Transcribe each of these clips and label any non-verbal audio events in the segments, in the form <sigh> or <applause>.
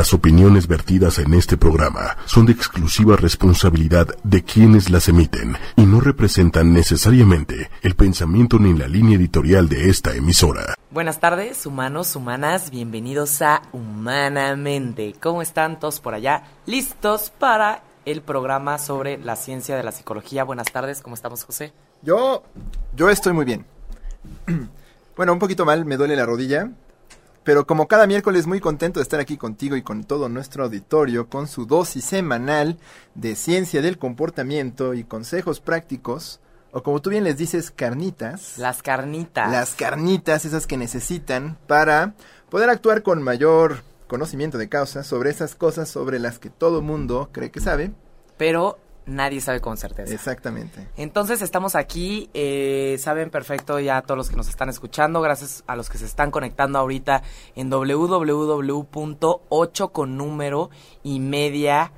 Las opiniones vertidas en este programa son de exclusiva responsabilidad de quienes las emiten y no representan necesariamente el pensamiento ni la línea editorial de esta emisora. Buenas tardes, humanos, humanas, bienvenidos a Humanamente. ¿Cómo están todos por allá? ¿Listos para el programa sobre la ciencia de la psicología? Buenas tardes, ¿cómo estamos, José? Yo, yo estoy muy bien. <clears throat> bueno, un poquito mal, me duele la rodilla, pero como cada miércoles muy contento de estar aquí contigo y con todo nuestro auditorio con su dosis semanal de ciencia del comportamiento y consejos prácticos, o como tú bien les dices, carnitas. Las carnitas. Las carnitas, esas que necesitan para poder actuar con mayor conocimiento de causa sobre esas cosas sobre las que todo mundo cree que sabe. Pero nadie sabe con certeza. Exactamente. Entonces estamos aquí, eh, saben perfecto ya todos los que nos están escuchando, gracias a los que se están conectando ahorita en www.8 con número y media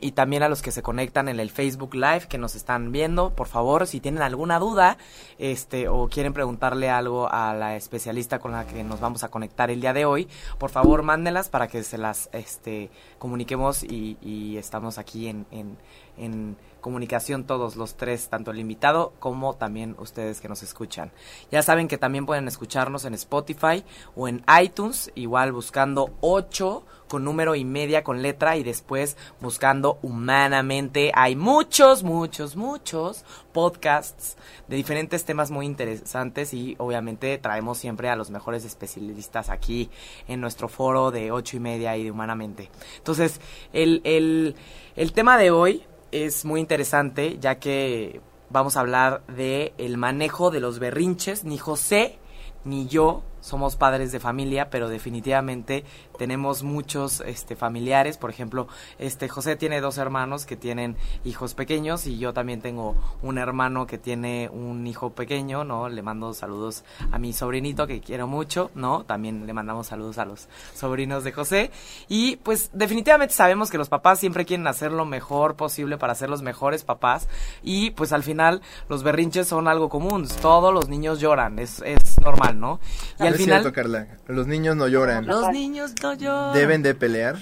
Y también a los que se conectan en el Facebook Live que nos están viendo, por favor, si tienen alguna duda este o quieren preguntarle algo a la especialista con la que nos vamos a conectar el día de hoy, por favor mándenlas para que se las este comuniquemos y, y estamos aquí en, en, en comunicación todos los tres, tanto el invitado como también ustedes que nos escuchan. Ya saben que también pueden escucharnos en Spotify o en iTunes, igual buscando 8 con número y media con letra y después buscando humanamente. Hay muchos, muchos, muchos podcasts de diferentes temas muy interesantes y obviamente traemos siempre a los mejores especialistas aquí en nuestro foro de ocho y media y de humanamente. Entonces, el, el, el tema de hoy es muy interesante ya que vamos a hablar de el manejo de los berrinches. Ni José ni yo somos padres de familia, pero definitivamente tenemos muchos este, familiares. Por ejemplo, este José tiene dos hermanos que tienen hijos pequeños y yo también tengo un hermano que tiene un hijo pequeño, ¿no? Le mando saludos a mi sobrinito que quiero mucho, ¿no? También le mandamos saludos a los sobrinos de José. Y pues definitivamente sabemos que los papás siempre quieren hacer lo mejor posible para ser los mejores papás y pues al final los berrinches son algo común. Todos los niños lloran, es, es normal, ¿no? Y al final... Cierto, Carla. Los niños no lloran. Los niños no ¿Deben de pelear?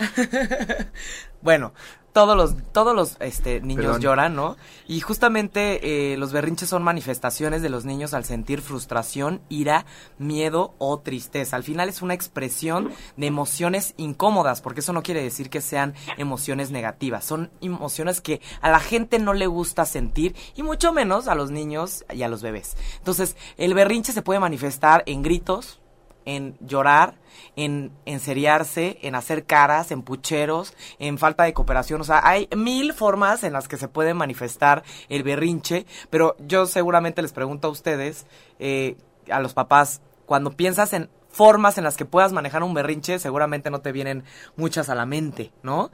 <laughs> bueno, todos los, todos los este, niños lloran, ¿no? Y justamente eh, los berrinches son manifestaciones de los niños al sentir frustración, ira, miedo o tristeza. Al final es una expresión de emociones incómodas, porque eso no quiere decir que sean emociones negativas. Son emociones que a la gente no le gusta sentir y mucho menos a los niños y a los bebés. Entonces, el berrinche se puede manifestar en gritos, en llorar, en enseriarse, en hacer caras, en pucheros, en falta de cooperación. O sea, hay mil formas en las que se puede manifestar el berrinche, pero yo seguramente les pregunto a ustedes, eh, a los papás, cuando piensas en formas en las que puedas manejar un berrinche, seguramente no te vienen muchas a la mente, ¿no?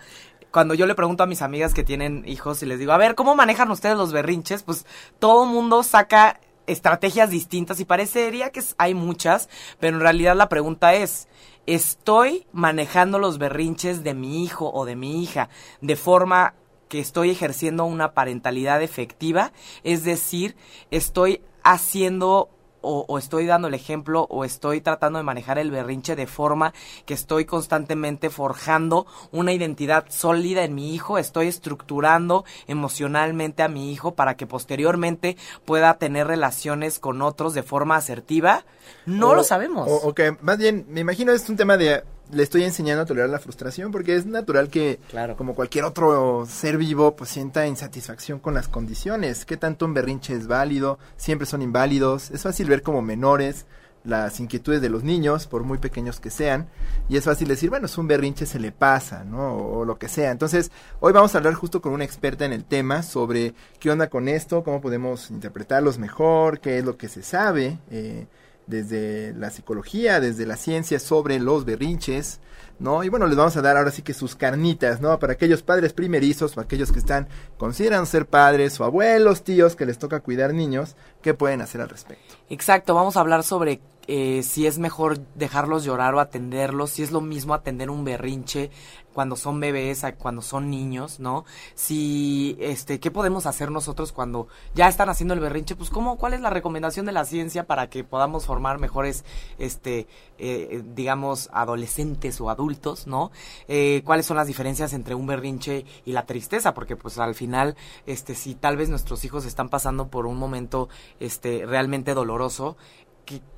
cuando yo le pregunto a mis amigas que tienen hijos y les digo, a ver, ¿cómo manejan ustedes los berrinches? Pues todo mundo saca estrategias distintas y parecería que hay muchas, pero en realidad la pregunta es, ¿estoy manejando los berrinches de mi hijo o de mi hija de forma que estoy ejerciendo una parentalidad efectiva? Es decir, estoy haciendo o, estoy dando el ejemplo o estoy tratando de manejar el berrinche de forma que estoy constantemente forjando una identidad sólida en mi hijo, estoy estructurando emocionalmente a mi hijo para que posteriormente pueda tener relaciones con otros de forma asertiva. No lo sabemos. O, o que más bien, me imagino es un tema de le estoy enseñando a tolerar la frustración porque es natural que, como cualquier otro ser vivo, pues sienta insatisfacción con las condiciones. ¿Qué tanto un berrinche es válido? Siempre son inválidos. Es fácil ver como menores las inquietudes de los niños, por muy pequeños que sean, y es fácil decir, bueno, es un berrinche, se le pasa, ¿no? O, lo que sea. Entonces, hoy vamos a hablar justo con una experta en el tema sobre qué onda con esto, cómo podemos interpretarlos mejor, qué es lo que se sabe. Eh, desde la psicología, desde la ciencia sobre los berrinches, ¿no? Y bueno, les vamos a dar ahora sí que sus carnitas, ¿no? Para aquellos padres primerizos o aquellos que están, consideran ser padres o abuelos, tíos que les toca cuidar niños, ¿qué pueden hacer al respecto? Exacto, vamos a hablar sobre eh, si es mejor dejarlos llorar o atenderlos, si es lo mismo atender un berrinche cuando son bebés, cuando son niños, ¿no? Si, este, ¿qué podemos hacer nosotros cuando ya están haciendo el berrinche? Pues, ¿cómo, cuál es la recomendación de la ciencia para que podamos formar mejores, este, eh, digamos, adolescentes o adultos? ¿no? Eh, cuáles son las diferencias entre un berrinche y la tristeza, porque pues al final, este, si tal vez nuestros hijos están pasando por un momento, este, realmente doloroso,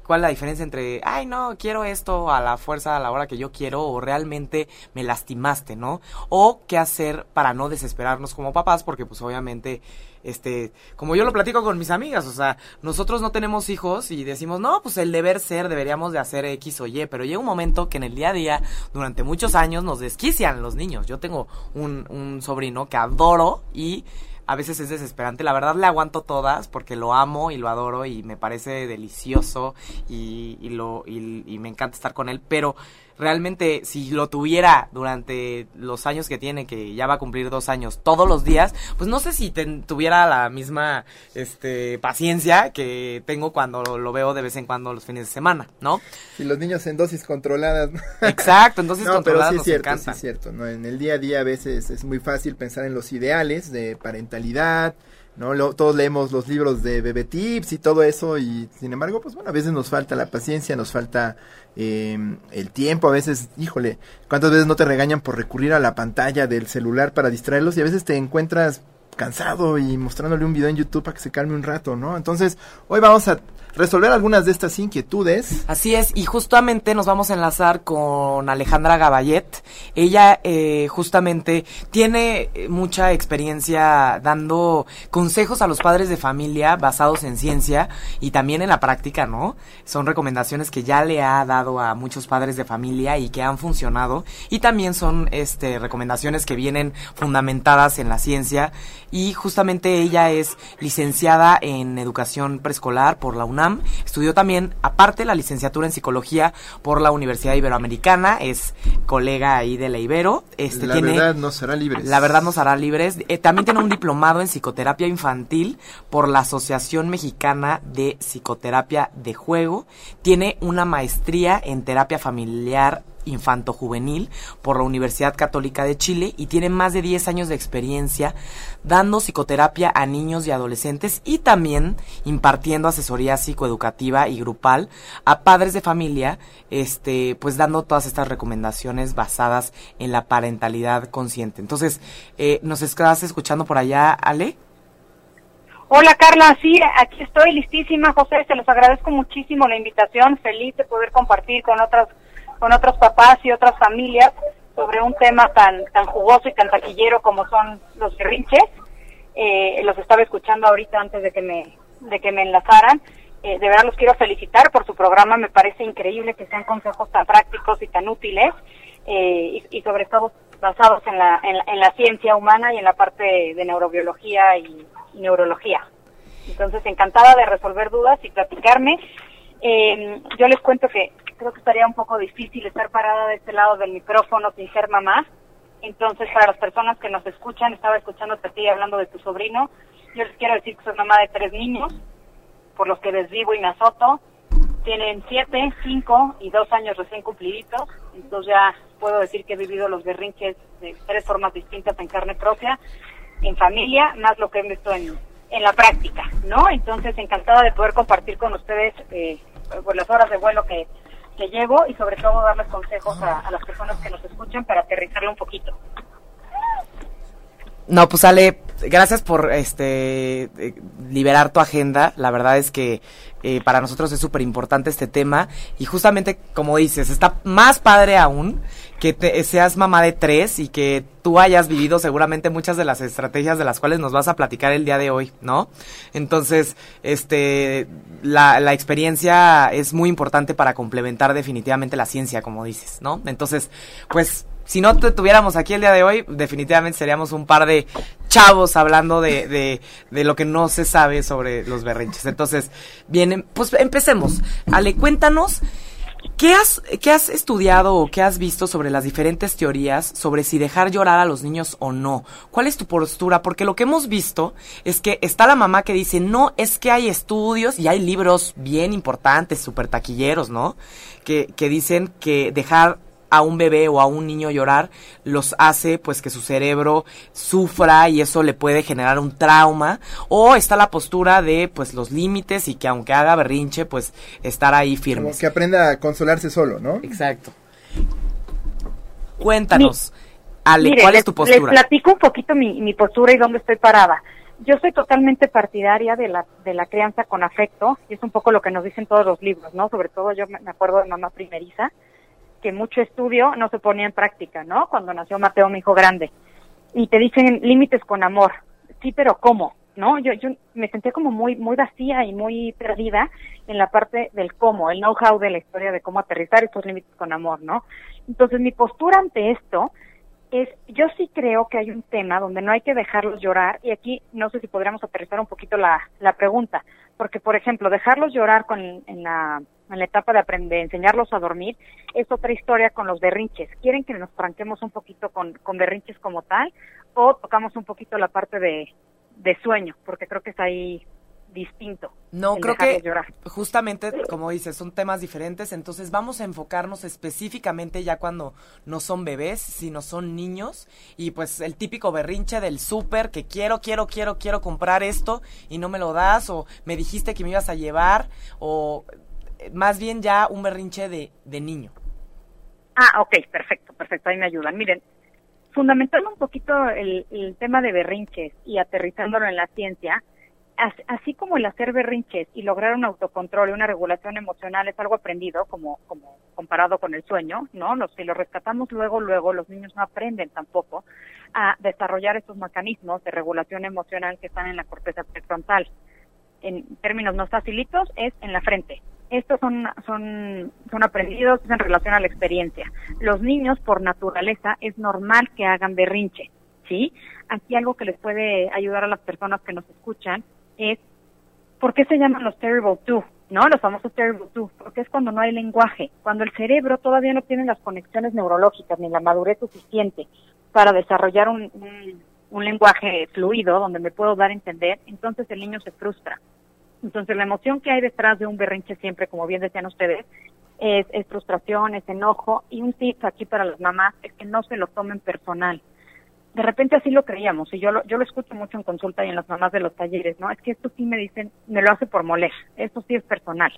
¿Cuál es la diferencia entre, ay, no, quiero esto a la fuerza, a la hora que yo quiero, o realmente me lastimaste, ¿no? O qué hacer para no desesperarnos como papás, porque pues obviamente, este, como yo lo platico con mis amigas, o sea, nosotros no tenemos hijos y decimos, no, pues el deber ser, deberíamos de hacer X o Y, pero llega un momento que en el día a día, durante muchos años, nos desquician los niños. Yo tengo un, un sobrino que adoro y a veces es desesperante. La verdad le aguanto todas porque lo amo y lo adoro y me parece delicioso y, y lo, y, y me encanta estar con él, pero realmente si lo tuviera durante los años que tiene, que ya va a cumplir dos años, todos los días, pues no sé si tuviera la misma este, paciencia que tengo cuando lo veo de vez en cuando los fines de semana, ¿no? Y los niños en dosis controladas. Exacto, en dosis controladas pero sí es cierto, Sí es cierto, ¿no? En el día a día a veces es muy fácil pensar en los ideales de parentalidad, ¿no? todos leemos los libros de Bebé Tips y todo eso y sin embargo, pues bueno, a veces nos falta la paciencia, nos falta eh, el tiempo, a veces, híjole, ¿cuántas veces no te regañan por recurrir a la pantalla del celular para distraerlos y a veces te encuentras cansado y mostrándole un video en YouTube para que se calme un rato, ¿no? Entonces, hoy vamos a resolver algunas de estas inquietudes. Así es, y justamente nos vamos a enlazar con Alejandra Gabayet. Ella eh, justamente tiene eh, mucha experiencia dando consejos a los padres de familia basados en ciencia y también en la práctica, ¿no? Son recomendaciones que ya le ha dado a muchos padres de familia y que han funcionado y también son este recomendaciones que vienen fundamentadas en la ciencia y justamente ella es licenciada en educación preescolar por la UNAM. Estudió también, aparte, la licenciatura en psicología por la Universidad Iberoamericana. Es colega ahí de la Ibero. Este, la verdad nos hará libres. La verdad nos hará libres. Eh, también tiene un diplomado en psicoterapia infantil por la Asociación Mexicana de Psicoterapia de Juego. Tiene una maestría en terapia familiar infanto-juvenil por la Universidad Católica de Chile y tiene más de 10 años de experiencia dando psicoterapia a niños y adolescentes y también impartiendo asesoría psicoeducativa y grupal a padres de familia, este, pues dando todas estas recomendaciones basadas en la parentalidad consciente. Entonces, eh, ¿nos estás escuchando por allá, Ale? Hola Carla, sí, aquí estoy listísima, José, te los agradezco muchísimo la invitación, feliz de poder compartir con otras con otros papás y otras familias sobre un tema tan tan jugoso y tan taquillero como son los berrinches. Eh, los estaba escuchando ahorita antes de que me de que me enlazaran. Eh, de verdad los quiero felicitar por su programa. Me parece increíble que sean consejos tan prácticos y tan útiles eh, y, sobre todo basados en la, en la, ciencia humana y en la parte de, neurobiología y, y neurología. Entonces, encantada de resolver dudas y platicarme. Eh, yo les cuento que creo que estaría un poco difícil estar parada de este lado del micrófono sin ser mamá. Entonces, para las personas que nos escuchan, estaba escuchándote a ti hablando de tu sobrino, yo les quiero decir que soy mamá de tres niños, por los que desvivo y me azoto. Tienen siete, cinco y dos años recién cumpliditos. Entonces ya puedo decir que he vivido los berrinches de tres formas distintas en carne propia, en familia, más lo que he visto en, en la práctica, ¿no? Entonces, encantada de poder compartir con ustedes eh, pues, las horas de vuelo que, que llevo y sobre todo darles consejos a, las personas que nos escuchan para aterrizarle un poquito. No, pues Ale, gracias por este eh, liberar tu agenda. La verdad es que eh, para nosotros es súper importante este tema y justamente como dices, está más padre aún que seas mamá de tres y que tú hayas vivido seguramente muchas de las estrategias de las cuales nos vas a platicar el día de hoy, ¿no? Entonces, este, la experiencia es muy importante para complementar definitivamente la ciencia, como dices, ¿no? Entonces, pues si no te tuviéramos aquí el día de hoy, definitivamente seríamos un par de chavos hablando de, de, de lo que no se sabe sobre los berrinches. Entonces, bien, pues empecemos. Ale, cuéntanos. ¿Qué has, ¿Qué has estudiado o qué has visto sobre las diferentes teorías sobre si dejar llorar a los niños o no? ¿Cuál es tu postura? Porque lo que hemos visto es que está la mamá que dice, no, es que hay estudios y hay libros bien importantes, súper taquilleros, ¿no? Que, que dicen que dejar a un bebé o a un niño llorar los hace pues que su cerebro sufra y eso le puede generar un trauma o está la postura de pues los límites y que aunque haga berrinche pues estar ahí firme. Como que aprenda a consolarse solo, ¿no? Exacto. Cuéntanos, Ale, ¿cuál es tu postura? Les platico un poquito mi, mi postura y dónde estoy parada. Yo soy totalmente partidaria de la, de la crianza con afecto, y es un poco lo que nos dicen todos los libros, ¿no? Sobre todo yo me acuerdo de mamá primeriza, que mucho estudio no se ponía en práctica, ¿no? Cuando nació Mateo, mi hijo grande. Y te dicen límites con amor. Sí, pero ¿cómo? ¿No? Yo, yo me sentía como muy, muy vacía y muy perdida en la parte del cómo, el know-how de la historia de cómo aterrizar estos límites con amor, ¿no? Entonces mi postura ante esto es, yo sí creo que hay un tema donde no hay que dejarlos llorar y aquí no sé si podríamos aterrizar un poquito la, la pregunta, porque por ejemplo, dejarlos llorar con, en la en la etapa de aprender, enseñarlos a dormir, es otra historia con los berrinches. ¿Quieren que nos franquemos un poquito con, con berrinches como tal o tocamos un poquito la parte de, de sueño? Porque creo que es ahí distinto. No, creo que justamente, como dices, son temas diferentes, entonces vamos a enfocarnos específicamente ya cuando no son bebés, sino son niños, y pues el típico berrinche del súper, que quiero, quiero, quiero, quiero comprar esto y no me lo das, o me dijiste que me ibas a llevar, o más bien ya un berrinche de, de niño. Ah, ok, perfecto, perfecto, ahí me ayudan. Miren, fundamentando un poquito el, el tema de berrinches y aterrizándolo en la ciencia, así como el hacer berrinches y lograr un autocontrol y una regulación emocional es algo aprendido, como, como comparado con el sueño, ¿no? Los, si lo rescatamos luego, luego, los niños no aprenden tampoco a desarrollar estos mecanismos de regulación emocional que están en la corteza prefrontal. En términos más facilitos, es en la frente, estos son, son, son aprendidos en relación a la experiencia. Los niños, por naturaleza, es normal que hagan berrinche, ¿sí? Aquí algo que les puede ayudar a las personas que nos escuchan es, ¿por qué se llaman los terrible two? ¿No? Los famosos terrible two, porque es cuando no hay lenguaje, cuando el cerebro todavía no tiene las conexiones neurológicas ni la madurez suficiente para desarrollar un, un, un lenguaje fluido donde me puedo dar a entender, entonces el niño se frustra entonces, la emoción que hay detrás de un berrinche siempre, como bien decían ustedes, es, frustración, es enojo. Y un tip aquí para las mamás es que no se lo tomen personal. De repente así lo creíamos, y yo lo, yo lo escucho mucho en consulta y en las mamás de los talleres, ¿no? Es que esto sí me dicen, me lo hace por moler, esto sí es personal.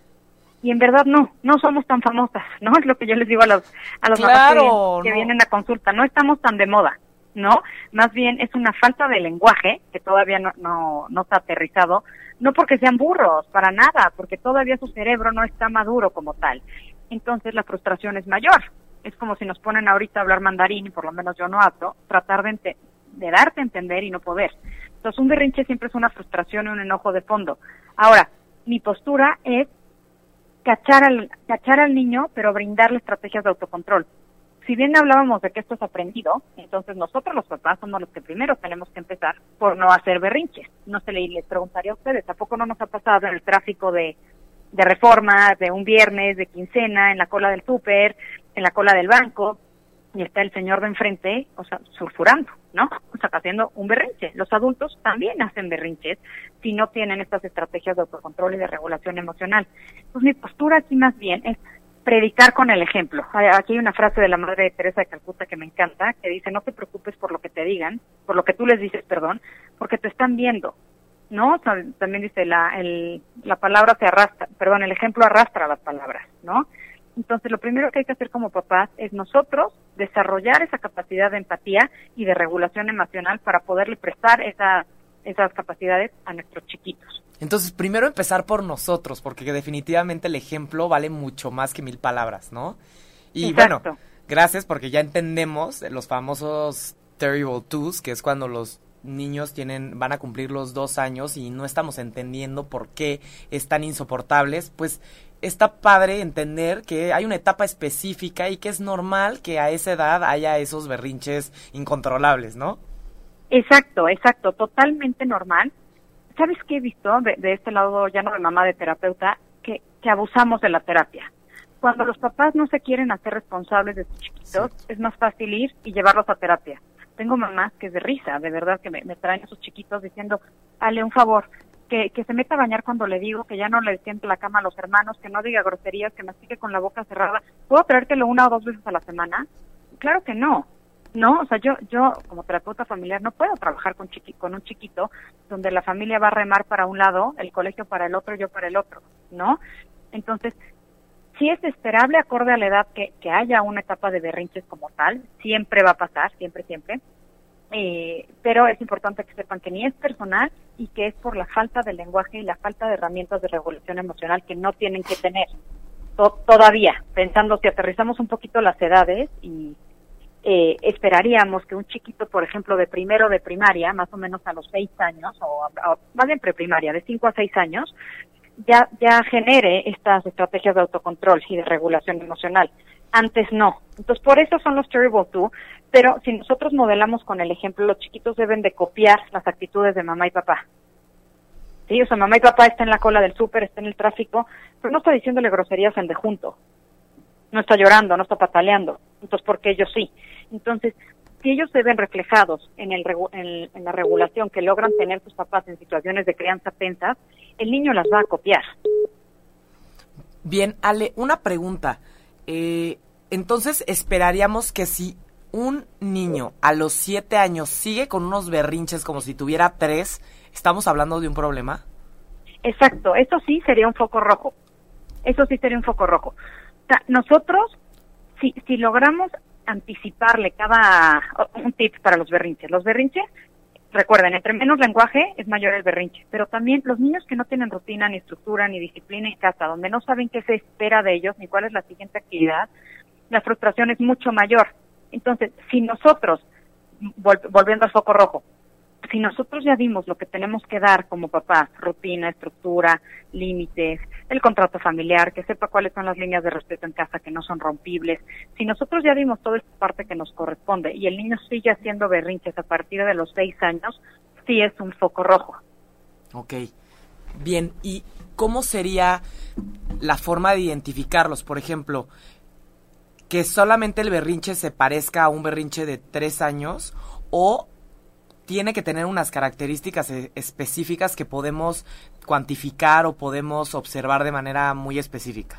Y en verdad no, no somos tan famosas, <laughs> ¿no? Es lo que yo les digo a los, a los mamás que, vienen a consulta, no estamos tan de moda. ¿no? Más bien es una falta de lenguaje que todavía no, no, no está aterrizado no porque sean burros, para nada, porque todavía su cerebro no está maduro como tal. Entonces la frustración es mayor. Es como si nos ponen ahorita a hablar mandarín, y por lo menos yo no hablo, tratar de, de darte a entender y no poder. Entonces un berrinche siempre es una frustración y un enojo de fondo. Ahora, mi postura es cachar al, cachar al niño, pero brindarle estrategias de autocontrol si bien hablábamos de que esto es aprendido, entonces nosotros los papás somos los que primero tenemos que empezar por no hacer berrinches. No se le les preguntaría a ustedes, tampoco no nos ha pasado en el tráfico de, de reforma, de un viernes, de quincena, en la cola del súper, en la cola del banco, y está el señor de enfrente, o sea, surfurando, ¿no? O sea, haciendo un berrinche. Los adultos también hacen berrinches si no tienen estas estrategias de autocontrol y de regulación emocional. Entonces, mi postura aquí más bien es predicar con el ejemplo. Aquí hay una frase de la madre de Teresa de Calcuta que me encanta, que dice, no te preocupes por lo que te digan, por lo que tú les dices, perdón, porque te están viendo. ¿No? También dice, la, el, la palabra se arrastra, perdón, el ejemplo arrastra las palabras, ¿no? Entonces, lo primero que hay que hacer como papás es nosotros desarrollar esa capacidad de empatía y de regulación emocional para poderle prestar esa, esas capacidades a nuestros chiquitos. Entonces, primero empezar por nosotros, porque definitivamente el ejemplo vale mucho más que mil palabras, ¿no? Y bueno, gracias porque ya entendemos los famosos terrible twos, que es cuando los niños tienen van a cumplir los dos años y no estamos entendiendo por qué están insoportables, pues está padre entender que hay una etapa específica y que es normal que a esa edad haya esos berrinches incontrolables, ¿no? Exacto, exacto, totalmente normal. ¿sabes qué he visto de, este lado, ya no de mamá, de terapeuta, que, que abusamos de la terapia? Cuando los papás no se quieren hacer responsables de sus chiquitos, es más fácil ir y llevarlos a terapia. Tengo mamás que es de risa, de verdad, que me, traen a sus chiquitos diciendo, hale un favor, que, que se meta a bañar cuando le digo, que ya no le siente la cama a los hermanos, que no diga groserías, que mastique con la boca cerrada. ¿Puedo traértelo una o dos veces a la semana? Claro que no. No, o sea, yo, yo como terapeuta familiar no puedo trabajar con, chiqui, con un chiquito donde la familia va a remar para un lado, el colegio para el otro, yo para el otro, ¿no? Entonces, sí es esperable, acorde a la edad, que, que haya una etapa de berrinches como tal. Siempre va a pasar, siempre, siempre. Eh, pero es importante que sepan que ni es personal y que es por la falta de lenguaje y la falta de herramientas de regulación emocional que no tienen que tener todavía, pensando que aterrizamos un poquito las edades y eh, esperaríamos que un chiquito, por ejemplo, de primero de primaria, más o menos a los seis años, o, más bien preprimaria, de cinco a seis años, ya, ya genere estas estrategias de autocontrol y de regulación emocional. Antes no. Entonces, por eso son los Terrible Two, pero si nosotros modelamos con el ejemplo, los chiquitos deben de copiar las actitudes de mamá y papá. Sí, o sea, mamá y papá está en la cola del súper, está en el tráfico, pero no está diciéndole groserías al de junto. No está llorando, no está pataleando. Entonces, ¿por qué ellos sí? Entonces, si ellos se ven reflejados en, el, en, la regulación que logran tener sus papás en situaciones de crianza tensas, el niño las va a copiar. Bien, Ale, una pregunta. Eh, entonces, esperaríamos que si un niño a los siete años sigue con unos berrinches como si tuviera tres, ¿estamos hablando de un problema? Exacto, eso sí sería un foco rojo. Eso sí sería un foco rojo. O sea, nosotros, si, si logramos anticiparle cada un tip para los berrinches. Los berrinches, recuerden, entre menos lenguaje es mayor el berrinche, pero también los niños que no tienen rutina, ni estructura, ni disciplina en casa, donde no saben qué se espera de ellos, ni cuál es la siguiente actividad, la frustración es mucho mayor. Entonces, si nosotros, volviendo al foco rojo, si nosotros ya dimos lo que tenemos que dar como papá, rutina, estructura, límites, el contrato familiar, que sepa cuáles son las líneas de respeto en casa que no son rompibles, si nosotros ya dimos toda esta parte que nos corresponde y el niño sigue haciendo berrinches a partir de los seis años, sí es un foco rojo. Ok. Bien, ¿y cómo sería la forma de identificarlos? Por ejemplo, que solamente el berrinche se parezca a un berrinche de tres años o tiene que tener unas características eh, específicas que podemos cuantificar o podemos observar de manera muy específica.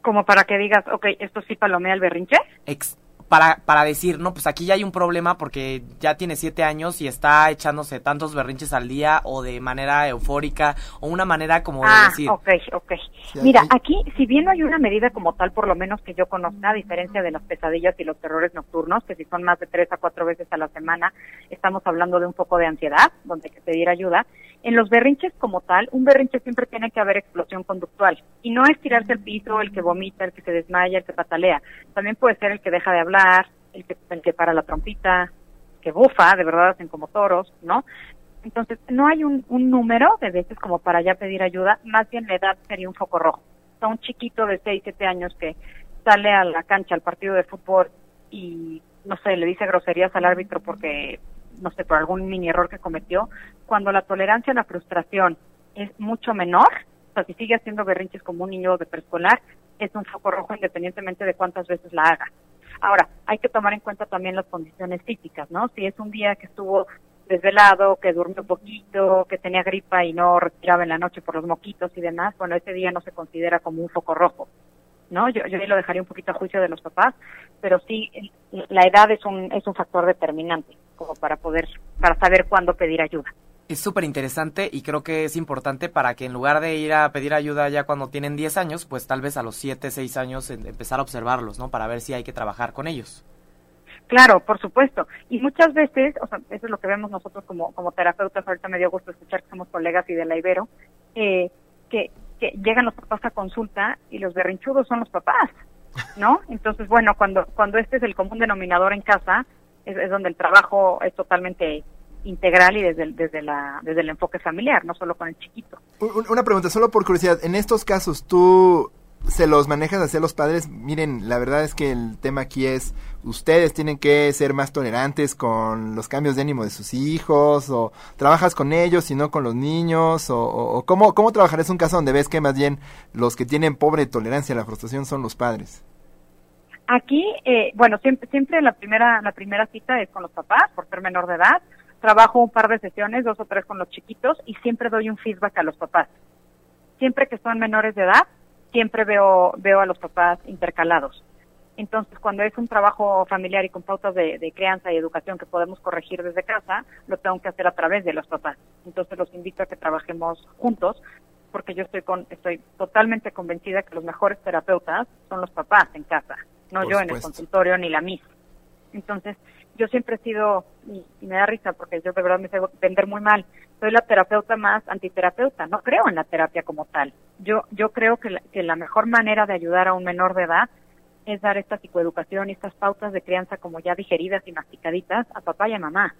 Como para que digas, ok, esto sí palomea el berrinche para, para decir, no, pues aquí ya hay un problema porque ya tiene siete años y está echándose tantos berrinches al día o de manera eufórica o una manera como de ah, decir. ok, ok. Mira, aquí, si bien no hay una medida como tal, por lo menos que yo conozca, a diferencia de las pesadillas y los terrores nocturnos, que si son más de tres a cuatro veces a la semana, estamos hablando de un poco de ansiedad, donde hay que pedir ayuda. En los berrinches como tal, un berrinche siempre tiene que haber explosión conductual. Y no es tirarse al piso, el que vomita, el que se desmaya, el que patalea. También puede ser el que deja de hablar, el que, el que para la trompita, que bufa, de verdad hacen como toros, ¿no? Entonces, no hay un, un número de veces como para ya pedir ayuda, más bien la edad sería un foco rojo. O sea, un chiquito de 6, 7 años que sale a la cancha, al partido de fútbol y, no sé, le dice groserías al árbitro porque no sé, por algún mini error que cometió, cuando la tolerancia a la frustración es mucho menor, o sea, si sigue haciendo berrinches como un niño de preescolar, es un foco rojo independientemente de cuántas veces la haga. Ahora, hay que tomar en cuenta también las condiciones físicas, ¿no? Si es un día que estuvo desvelado, que durmió poquito, que tenía gripa y no respiraba en la noche por los moquitos y demás, bueno, ese día no se considera como un foco rojo. ¿no? Yo, yo lo dejaría un poquito a juicio de los papás, pero sí, la edad es un, es un factor determinante como para poder, para saber cuándo pedir ayuda. Es súper interesante y creo que es importante para que en lugar de ir a pedir ayuda ya cuando tienen 10 años, pues tal vez a los 7, 6 años empezar a observarlos, ¿no? Para ver si hay que trabajar con ellos. Claro, por supuesto. Y muchas veces, o sea, eso es lo que vemos nosotros como, como terapeutas, ahorita me dio gusto escuchar que somos colegas y de la Ibero, eh, que que llegan los papás a consulta y los berrinchudos son los papás, ¿no? Entonces, bueno, cuando, cuando este es el común denominador en casa, es, donde el trabajo es totalmente integral y desde el, desde, la, desde el enfoque familiar, no solo con el chiquito. Una pregunta, solo por curiosidad, en estos casos, ¿tú se los manejas hacia los padres. Miren, la verdad es que el tema aquí es, ustedes tienen que ser más tolerantes con los cambios de ánimo de sus hijos, o trabajas con ellos y no con los niños, o, o, cómo, cómo trabajar. Es un caso donde ves que más bien los que tienen pobre tolerancia a la frustración son los padres. Aquí, eh, bueno, siempre, siempre la primera, la primera cita es con los papás, por ser menor de edad. Trabajo un par de sesiones, dos o tres con los chiquitos, y siempre doy un feedback a los papás. Siempre que son menores de edad, siempre veo, veo a los papás intercalados. Entonces, cuando es un trabajo familiar y con pautas de, crianza y educación que podemos corregir desde casa, lo tengo que hacer a través de los papás. Entonces, los invito a que trabajemos juntos porque yo estoy con, estoy totalmente convencida que los mejores terapeutas son los papás en casa, no yo en el consultorio ni la misma. Entonces, yo siempre he sido, y, me da risa porque yo de verdad me sé vender muy mal, soy la terapeuta más antiterapeuta, no creo en la terapia como tal. Yo, yo creo que la, que la mejor manera de ayudar a un menor de edad es dar esta psicoeducación y estas pautas de crianza como ya digeridas y masticaditas a papá y a mamá.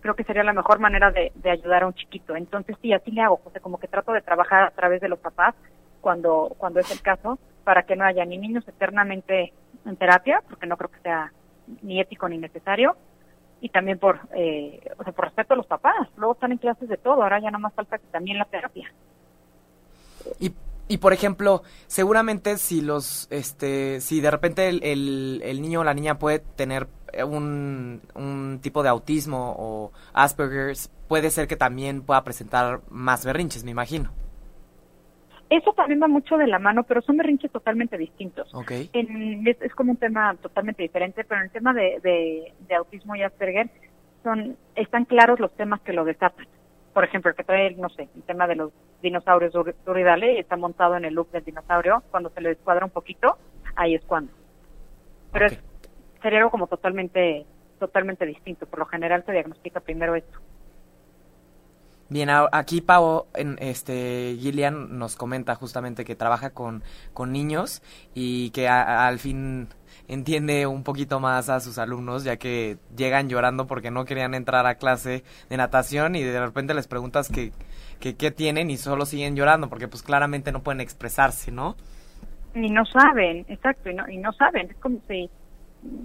Creo que sería la mejor manera de, ayudar a un chiquito. Entonces sí, así le hago, José, como que trato de trabajar a través de los papás cuando, cuando es el caso, para que no haya ni niños eternamente en terapia, porque no creo que sea ni ético ni necesario, y también por, eh, o sea, por respeto a los papás. Luego están en clases de todo, ahora ya no más falta que también la terapia. Y y por ejemplo, seguramente si los, este, si de repente el, el, niño o la niña puede tener un, un tipo de autismo o Asperger's, puede ser que también pueda presentar más berrinches, me imagino. Eso también va mucho de la mano, pero son berrinches totalmente distintos. Okay. es, es, como un tema totalmente diferente, pero en el tema de, de, de autismo y Asperger son están claros los temas que lo desatan por ejemplo, el que trae, no sé, el tema de los dinosaurios duridale está montado en el look del dinosaurio, cuando se le descuadra un poquito, ahí es cuando. Pero es, sería algo como totalmente, totalmente distinto. Por lo general se diagnostica primero esto. Bien, aquí Pau, en este Gillian nos comenta justamente que trabaja con, con niños y que al fin entiende un poquito más a sus alumnos, ya que llegan llorando porque no querían entrar a clase de natación y de repente les preguntas que, qué tienen y solo siguen llorando porque pues claramente no pueden expresarse, ¿no? Y no saben, exacto, y no, y no saben, es como si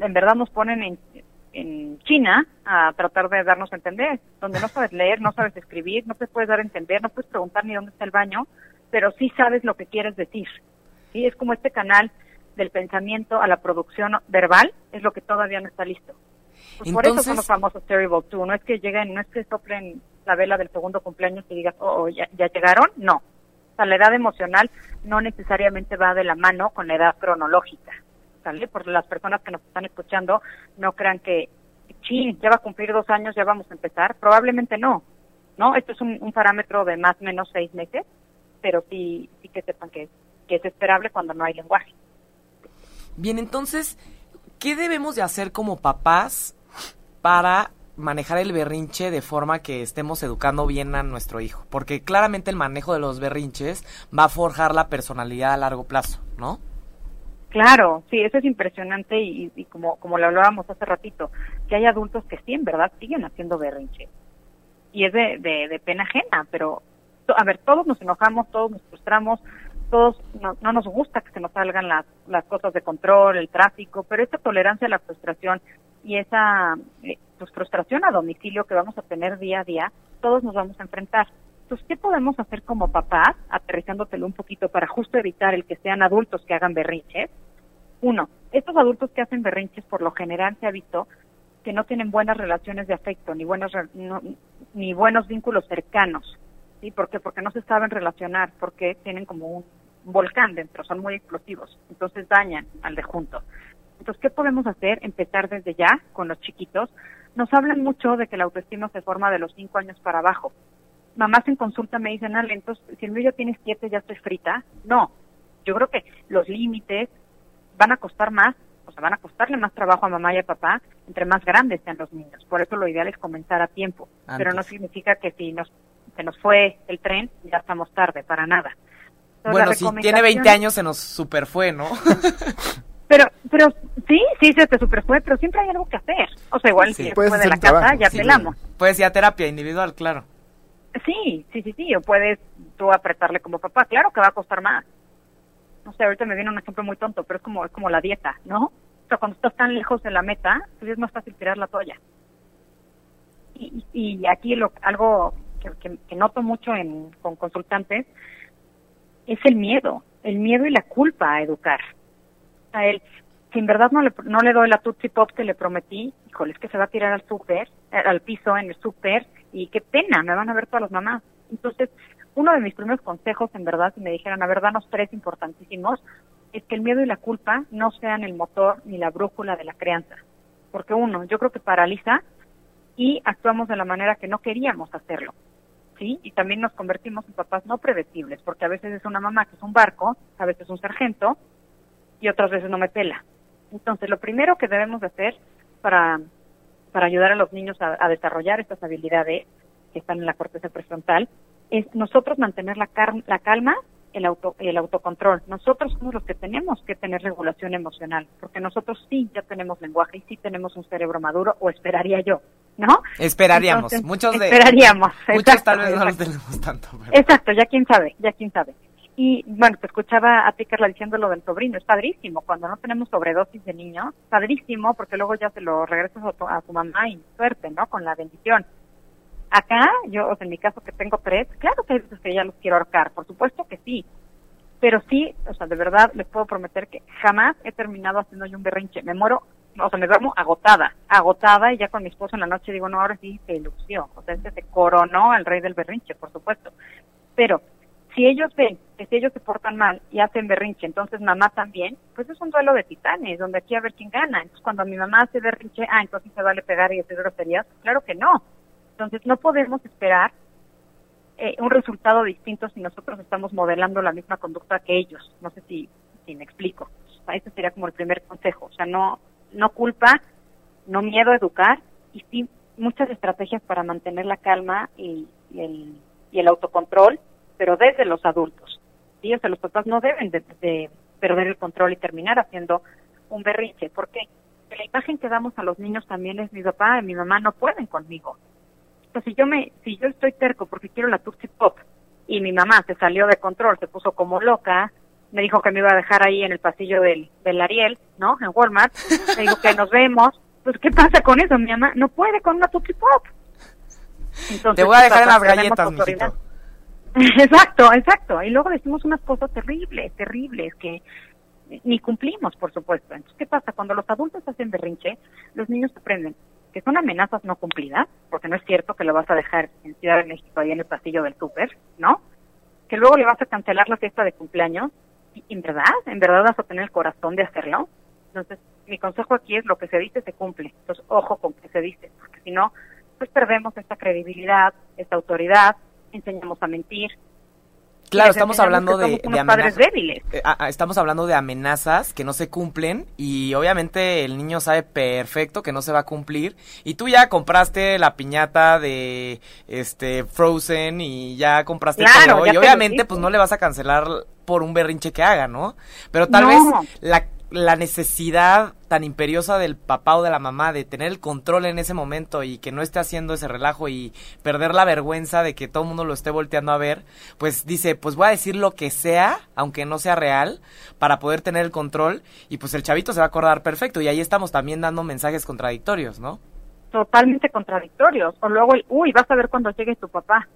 en verdad nos ponen en, en China a tratar de darnos a entender, donde no sabes leer, no sabes escribir, no te puedes dar a entender, no puedes preguntar ni dónde está el baño, pero sí sabes lo que quieres decir. ¿sí? Es como este canal del pensamiento a la producción verbal, es lo que todavía no está listo. Pues por eso son los famosos Terrible Two, no es que lleguen, no es que soplen la vela del segundo cumpleaños y digas, oh, oh ya, ya llegaron, no. O sea, la edad emocional no necesariamente va de la mano con la edad cronológica. Por las personas que nos están escuchando, no crean que, sí, ya va a cumplir dos años, ya vamos a empezar. Probablemente no, ¿no? Esto es un, parámetro de más o menos seis meses, pero sí, sí que sepan que, que es esperable cuando no hay lenguaje. Bien, entonces, ¿qué debemos de hacer como papás para manejar el berrinche de forma que estemos educando bien a nuestro hijo? Porque claramente el manejo de los berrinches va a forjar la personalidad a largo plazo, ¿no? Claro, sí, eso es impresionante y, como, como lo hablábamos hace ratito, que hay adultos que sí, en verdad, siguen haciendo berrinche. Y es de, de, pena ajena, pero, a ver, todos nos enojamos, todos nos frustramos, todos no, no, nos gusta que se nos salgan las, las cosas de control, el tráfico, pero esa tolerancia a la frustración y esa eh, pues, frustración a domicilio que vamos a tener día a día, todos nos vamos a enfrentar. Entonces, ¿qué podemos hacer como papás, aterrizándotelo un poquito, para justo evitar el que sean adultos que hagan berrinches? Uno, estos adultos que hacen berrinches, por lo general se ha visto que no tienen buenas relaciones de afecto, ni buenos, ni buenos vínculos cercanos. ¿Sí? ¿Por qué? Porque no se saben relacionar, porque tienen como un volcán dentro, son muy explosivos, entonces dañan al de junto. Entonces, ¿qué podemos hacer? Empezar desde ya con los chiquitos. Nos hablan mucho de que la autoestima se forma de los cinco años para abajo mamás en consulta me dicen, ah, entonces, si el mío ya tiene siete, ya estoy frita. No, yo creo que los límites van a costar más, o sea, van a costarle más trabajo a mamá y a papá entre más grandes sean los niños. Por eso lo ideal es comenzar a tiempo. Pero no significa que si nos, se nos fue el tren, ya estamos tarde, para nada. bueno, si tiene 20 años se nos super fue, ¿no? <laughs> pero, pero sí, sí se te super fue, pero siempre hay algo que hacer. O sea, igual si después de la casa ya pelamos. Puedes ir a terapia individual, claro. Sí, sí, sí, sí, o puedes tú apretarle como papá, claro que va a costar más. No sé, ahorita me viene un ejemplo muy tonto, pero es como es como la dieta, ¿no? O sea, cuando estás tan lejos de la meta, pues es más fácil tirar la toalla. Y, y aquí lo, algo que, que, noto mucho en, con consultantes es el miedo, el miedo y la culpa a educar. A él, si en verdad no le, no le doy la Tutsi Pop que le prometí, híjole, es que se va a tirar al súper, eh, al piso en el súper, y qué pena, me van a ver todas las mamás. Entonces, uno de mis primeros consejos, en verdad, si me dijeran, a ver, danos tres importantísimos, es que el miedo y la culpa no sean el motor ni la brújula de la crianza. Porque uno, yo creo que paraliza y actuamos de la manera que no queríamos hacerlo. ¿sí? Y también nos convertimos en papás no predecibles, porque a veces es una mamá que es un barco, a veces un sargento, y otras veces no me pela. Entonces, lo primero que debemos de hacer para, para ayudar a los niños a, desarrollar estas habilidades que están en la corteza prefrontal es nosotros mantener la, la calma el, auto, el autocontrol. Nosotros somos los que tenemos que tener regulación emocional, porque nosotros sí ya tenemos lenguaje y sí tenemos un cerebro maduro, o esperaría yo, ¿no? Esperaríamos, muchos de... Esperaríamos. Muchos tal vez no los tenemos tanto. Exacto, ya quién sabe, ya quién sabe. Y bueno, te escuchaba a ti, Carla, diciendo lo del sobrino. Es padrísimo. Cuando no tenemos sobredosis de niños, padrísimo, porque luego ya se lo regresas a tu, a tu mamá y suerte, ¿no? Con la bendición. Acá, yo, o sea, en mi caso que tengo tres, claro que hay que ya los quiero ahorcar, por supuesto que sí. Pero sí, o sea, de verdad les puedo prometer que jamás he terminado haciendo yo un berrinche. Me muero, o sea, me duermo agotada, agotada, y ya con mi esposo en la noche digo, no, ahora sí se ilusió. O sea, este se coronó al rey del berrinche, por supuesto. Pero si ellos ven que si ellos se portan mal y hacen berrinche, entonces mamá también, pues es un duelo de titanes, donde aquí a ver quién gana. Entonces cuando mi mamá hace berrinche, ah, entonces se vale pegar y hacer groserías. Claro que no. Entonces, no podemos esperar eh, un resultado distinto si nosotros estamos modelando la misma conducta que ellos. No sé si, me explico. O ese sería como el primer consejo. O sea, no, no culpa, no miedo a educar y sí muchas estrategias para mantener la calma y, el, y el autocontrol, pero desde los adultos. ¿sí? O los papás no deben de, de perder el control y terminar haciendo un berrinche. ¿Por qué? Porque la imagen que damos a los niños también es mi papá y mi mamá no pueden conmigo si yo me, si yo estoy terco porque quiero la Tootsie Pop y mi mamá se salió de control, se puso como loca, me dijo que me iba a dejar ahí en el pasillo del, del Ariel, ¿no? En Walmart, me dijo que nos vemos, pues ¿qué pasa con eso? Mi mamá no puede con una Tootsie Pop. Te voy a dejar en las galletas, mijito. <laughs> Exacto, exacto. Y luego decimos unas cosas terribles, terribles, que ni cumplimos, por supuesto. Entonces, ¿qué pasa? Cuando los adultos hacen berrinche, los niños aprenden que son amenazas no cumplidas, porque no es cierto que lo vas a dejar en Ciudad de México ahí en el pasillo del súper, ¿no? Que luego le vas a cancelar la fiesta de cumpleaños, y en verdad, en verdad vas a tener el corazón de hacerlo. Entonces, mi consejo aquí es lo que se dice se cumple. Entonces, ojo con que se dice, porque si no, pues perdemos esta credibilidad, esta autoridad, enseñamos a mentir, Claro, estamos hablando de, amenazas. débiles. Eh, ah, ah, estamos hablando de amenazas que no se cumplen y obviamente el niño sabe perfecto que no se va a cumplir y tú ya compraste la piñata de este Frozen y ya compraste todo y obviamente pues no le vas a cancelar por un berrinche que haga, ¿no? Pero tal vez la la necesidad tan imperiosa del papá o de la mamá de tener el control en ese momento y que no esté haciendo ese relajo y perder la vergüenza de que todo el mundo lo esté volteando a ver, pues dice, pues voy a decir lo que sea, aunque no sea real, para poder tener el control y pues el chavito se va a acordar perfecto y ahí estamos también dando mensajes contradictorios, ¿no? Totalmente contradictorios. O luego el, uy, vas a ver cuando llegue tu papá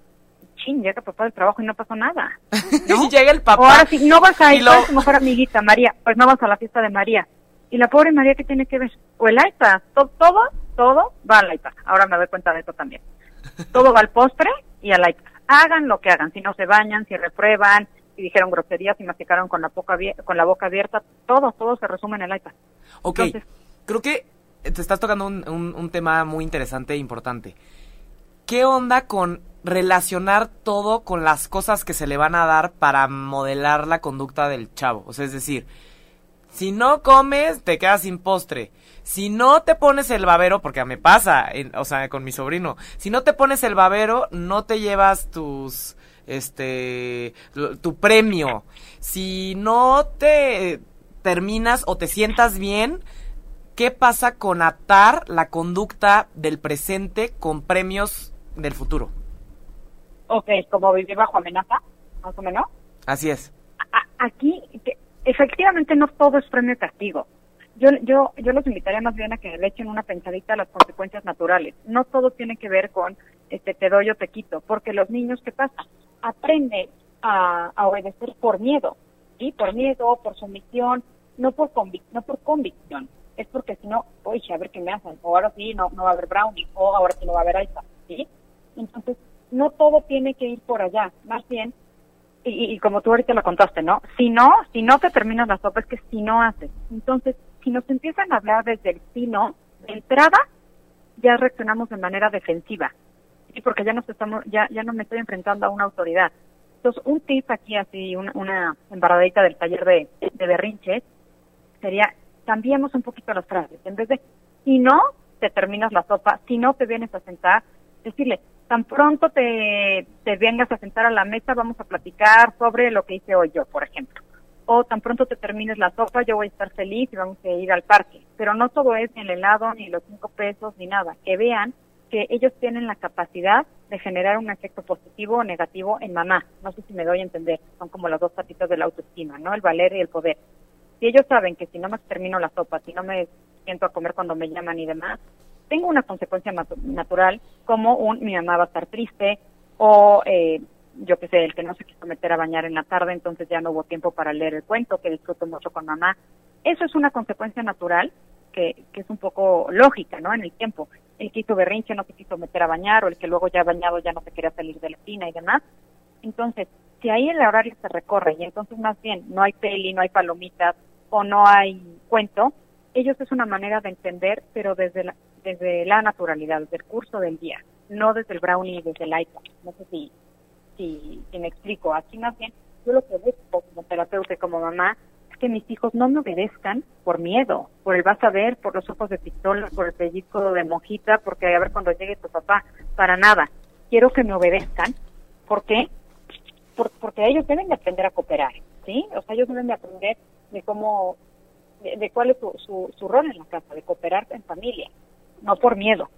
chin, llega papá del trabajo y no pasó nada. <laughs> y llega el papá. O ahora sí, no vas a ir lo... tu mejor amiguita, María, pues no vas a la fiesta de María. Y la pobre María, ¿qué tiene que ver? O el iPad, todo, todo, todo va al iPad. Ahora me doy cuenta de eso también. Todo va al postre y al iPad. Hagan lo que hagan, si no se bañan, si reprueban, si dijeron groserías, si masticaron con la, boca con la boca abierta, todo, todo se resume en el iPad. Ok, creo que te estás tocando un, un, un tema muy interesante e importante. ¿Qué onda con relacionar todo con las cosas que se le van a dar para modelar la conducta del chavo. O sea, es decir, si no comes, te quedas sin postre. Si no te pones el babero, porque me pasa, o sea, con mi sobrino, si no te pones el babero, no te llevas tus, este, tu premio. Si no te terminas o te sientas bien, ¿qué pasa con atar la conducta del presente con premios del futuro? Ok, como vivir bajo amenaza, más o menos. Así es. aquí, efectivamente, no todo es premio castigo. Yo, yo, yo los invitaría más bien a que le echen una pensadita a las consecuencias naturales. No todo tiene que ver con este te doy o te quito, porque los niños, ¿qué pasa? Aprenden a, obedecer por miedo, ¿sí? Por miedo, por sumisión, no por, convic no por convicción. Es porque si no, oye, a ver qué me hacen, o ahora sí no, no va a haber brownie, o ahora sí no va a haber iPad, ¿sí? Entonces, no todo tiene que ir por allá, más bien, y, como tú ahorita lo contaste, ¿no? Si no, si no te terminas la sopa, es que si no haces. Entonces, si nos empiezan a hablar desde el si no, de entrada, ya reaccionamos de manera defensiva. Sí, porque ya nos estamos, ya, ya no me estoy enfrentando a una autoridad. Entonces, un tip aquí, así, una, una embarradita del taller de, de berrinches, sería, cambiemos un poquito las frases. En vez de, si no, te terminas la sopa, si no te vienes a sentar, decirle, tan pronto te, te vengas a sentar a la mesa, vamos a platicar sobre lo que hice hoy yo, por ejemplo. O tan pronto te termines la sopa, yo voy a estar feliz y vamos a ir al parque. Pero no todo es ni el helado, ni los cinco pesos, ni nada. Que vean que ellos tienen la capacidad de generar un efecto positivo o negativo en mamá. No sé si me doy a entender. Son como las dos patitas de la autoestima, ¿no? El valer y el poder. Si ellos saben que si no me termino la sopa, si no me siento a comer cuando me llaman y demás, tengo una consecuencia natural como un mi mamá va a estar triste o eh, yo que sé, el que no se quiso meter a bañar en la tarde, entonces ya no hubo tiempo para leer el cuento que disfruto mucho con mamá. Eso es una consecuencia natural que, que es un poco lógica, ¿no? En el tiempo. El que hizo berrinche no se quiso meter a bañar o el que luego ya bañado ya no se quería salir de la tina y demás. Entonces, si ahí el horario se recorre y entonces más bien no hay peli, no hay palomitas o no hay cuento, ellos es una manera de entender, pero desde la, desde la naturalidad, desde el curso del día, no desde el brownie, desde el iPad. No sé si, si, me explico. Aquí más bien, yo lo que busco como terapeuta y como mamá es que mis hijos no me obedezcan por miedo, por el vas a ver, por los ojos de pistola, por el pellizco de monjita, porque a ver cuando llegue tu papá, para nada. Quiero que me obedezcan. ¿Por qué? porque ellos deben de aprender a cooperar, ¿sí? O sea, ellos deben de aprender de cómo de, cuál es su, su, rol en la casa, de cooperar en familia, no por miedo.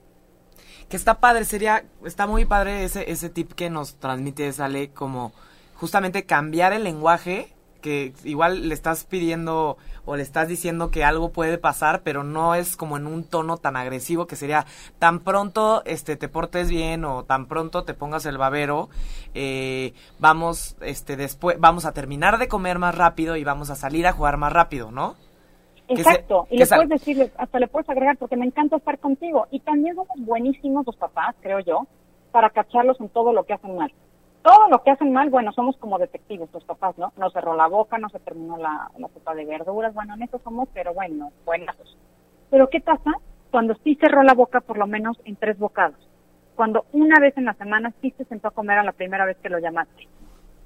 Que está padre, sería, está muy padre ese, ese tip que nos transmite Sale, como justamente cambiar el lenguaje, que igual le estás pidiendo o le estás diciendo que algo puede pasar, pero no es como en un tono tan agresivo que sería tan pronto este te portes bien o tan pronto te pongas el babero, eh, vamos este después vamos a terminar de comer más rápido y vamos a salir a jugar más rápido, ¿no? Exacto, y le puedes decirle, hasta le puedes agregar, porque me encanta estar contigo. Y también somos buenísimos los papás, creo yo, para cacharlos en todo lo que hacen mal. Todo lo que hacen mal, bueno, somos como detectives los papás, ¿no? No cerró la boca, no se terminó la, la sopa de verduras, bueno, en eso somos, pero bueno, buenas. Pero ¿qué pasa cuando sí cerró la boca por lo menos en tres bocados? Cuando una vez en la semana sí se sentó a comer a la primera vez que lo llamaste.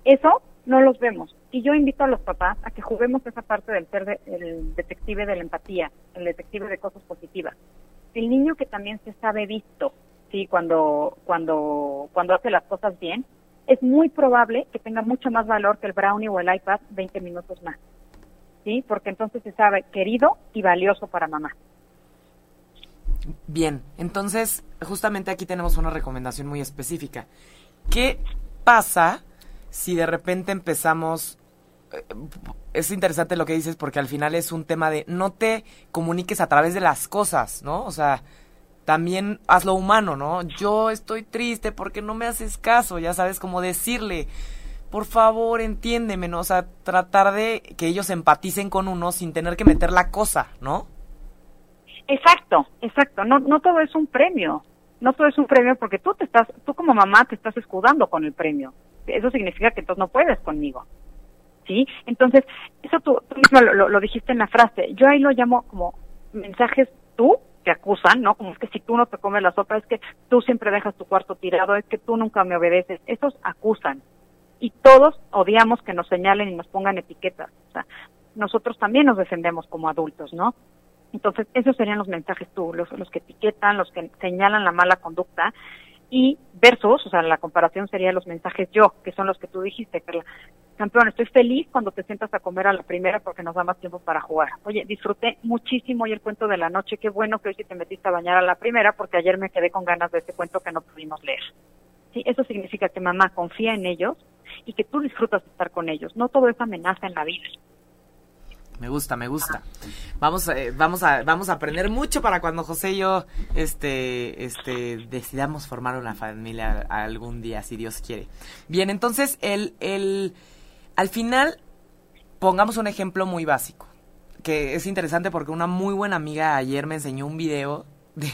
Eso no los vemos. Y yo invito a los papás a que juguemos esa parte del ser el detective de la empatía, el detective de cosas positivas. El niño que también se sabe visto, sí, cuando cuando cuando hace las cosas bien, es muy probable que tenga mucho más valor que el brownie o el iPad 20 minutos más. ¿Sí? Porque entonces se sabe querido y valioso para mamá. Bien, entonces justamente aquí tenemos una recomendación muy específica. ¿Qué pasa si de repente empezamos eh, es interesante lo que dices porque al final es un tema de no te comuniques a través de las cosas, ¿no? O sea, también hazlo humano, ¿no? Yo estoy triste porque no me haces caso, ya sabes cómo decirle, por favor, entiéndeme, ¿no? O sea, tratar de que ellos empaticen con uno sin tener que meter la cosa, ¿no? Exacto, exacto, no, no todo es un premio, no todo es un premio porque tú te estás, tú como mamá te estás escudando con el premio eso significa que entonces no puedes conmigo. ¿Sí? Entonces, eso tú, mismo lo, dijiste en la frase. Yo ahí lo llamo como mensajes tú que acusan, ¿no? Como es que si tú no te comes la sopa, es que tú siempre dejas tu cuarto tirado, es que tú nunca me obedeces. Esos acusan. Y todos odiamos que nos señalen y nos pongan etiquetas. O sea, nosotros también nos defendemos como adultos, ¿no? Entonces, esos serían los mensajes tú, los, los que etiquetan, los que señalan la mala conducta y versus, o sea, la comparación sería los mensajes yo, que son los que tú dijiste, Carla. Campeón, estoy feliz cuando te sientas a comer a la primera porque nos da más tiempo para jugar. Oye, disfruté muchísimo hoy el cuento de la noche. Qué bueno que hoy sí te metiste a bañar a la primera porque ayer me quedé con ganas de ese cuento que no pudimos leer. Sí, eso significa que mamá confía en ellos y que tú disfrutas de estar con ellos. No todo es amenaza en la vida. Me gusta, me gusta. Vamos, eh, vamos a, vamos a aprender mucho para cuando José y yo, este, este, decidamos formar una familia algún día, si Dios quiere. Bien, entonces, el, el, al final, pongamos un ejemplo muy básico, que es interesante porque una muy buena amiga ayer me enseñó un video de,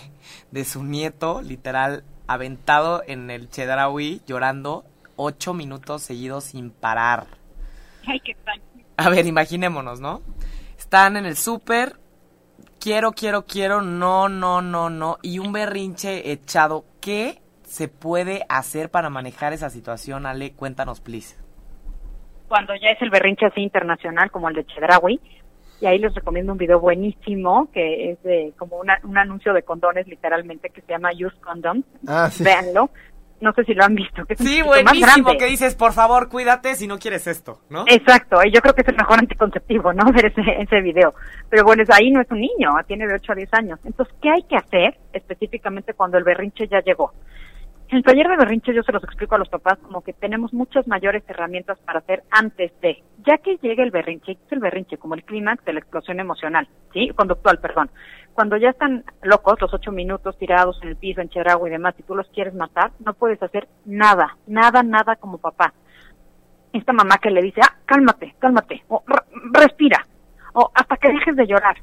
de su nieto, literal, aventado en el Chedraui, llorando ocho minutos seguidos sin parar. Ay, qué tal. A ver, imaginémonos, ¿no? Están en el súper, quiero, quiero, quiero, no, no, no, no, y un berrinche echado que se puede hacer para manejar esa situación, Ale? Cuéntanos, please. Cuando ya es el berrinche así internacional, como el de Chedraui, y ahí les recomiendo un video buenísimo que es de como un anuncio de condones literalmente que se llama Use Condoms. Ah, Véanlo. No sé si lo han visto. Que sí, buenísimo, que dices, por favor, cuídate si no quieres esto, ¿no? Exacto, y yo creo que es el mejor anticonceptivo, ¿no? <laughs> Ver ese, ese video. Pero bueno, ahí no es un niño, tiene de 8 a 10 años. Entonces, ¿qué hay que hacer específicamente cuando el berrinche ya llegó? En el taller de berrinche yo se los explico a los papás como que tenemos muchas mayores herramientas para hacer antes de, ya que llegue el berrinche, es el berrinche como el clímax de la explosión emocional, ¿sí? Conductual, perdón. Cuando ya están locos, los ocho minutos tirados en el piso, en cheragua y demás, y tú los quieres matar, no puedes hacer nada, nada, nada como papá. Esta mamá que le dice, ah, cálmate, cálmate, o respira, o hasta que dejes de llorar.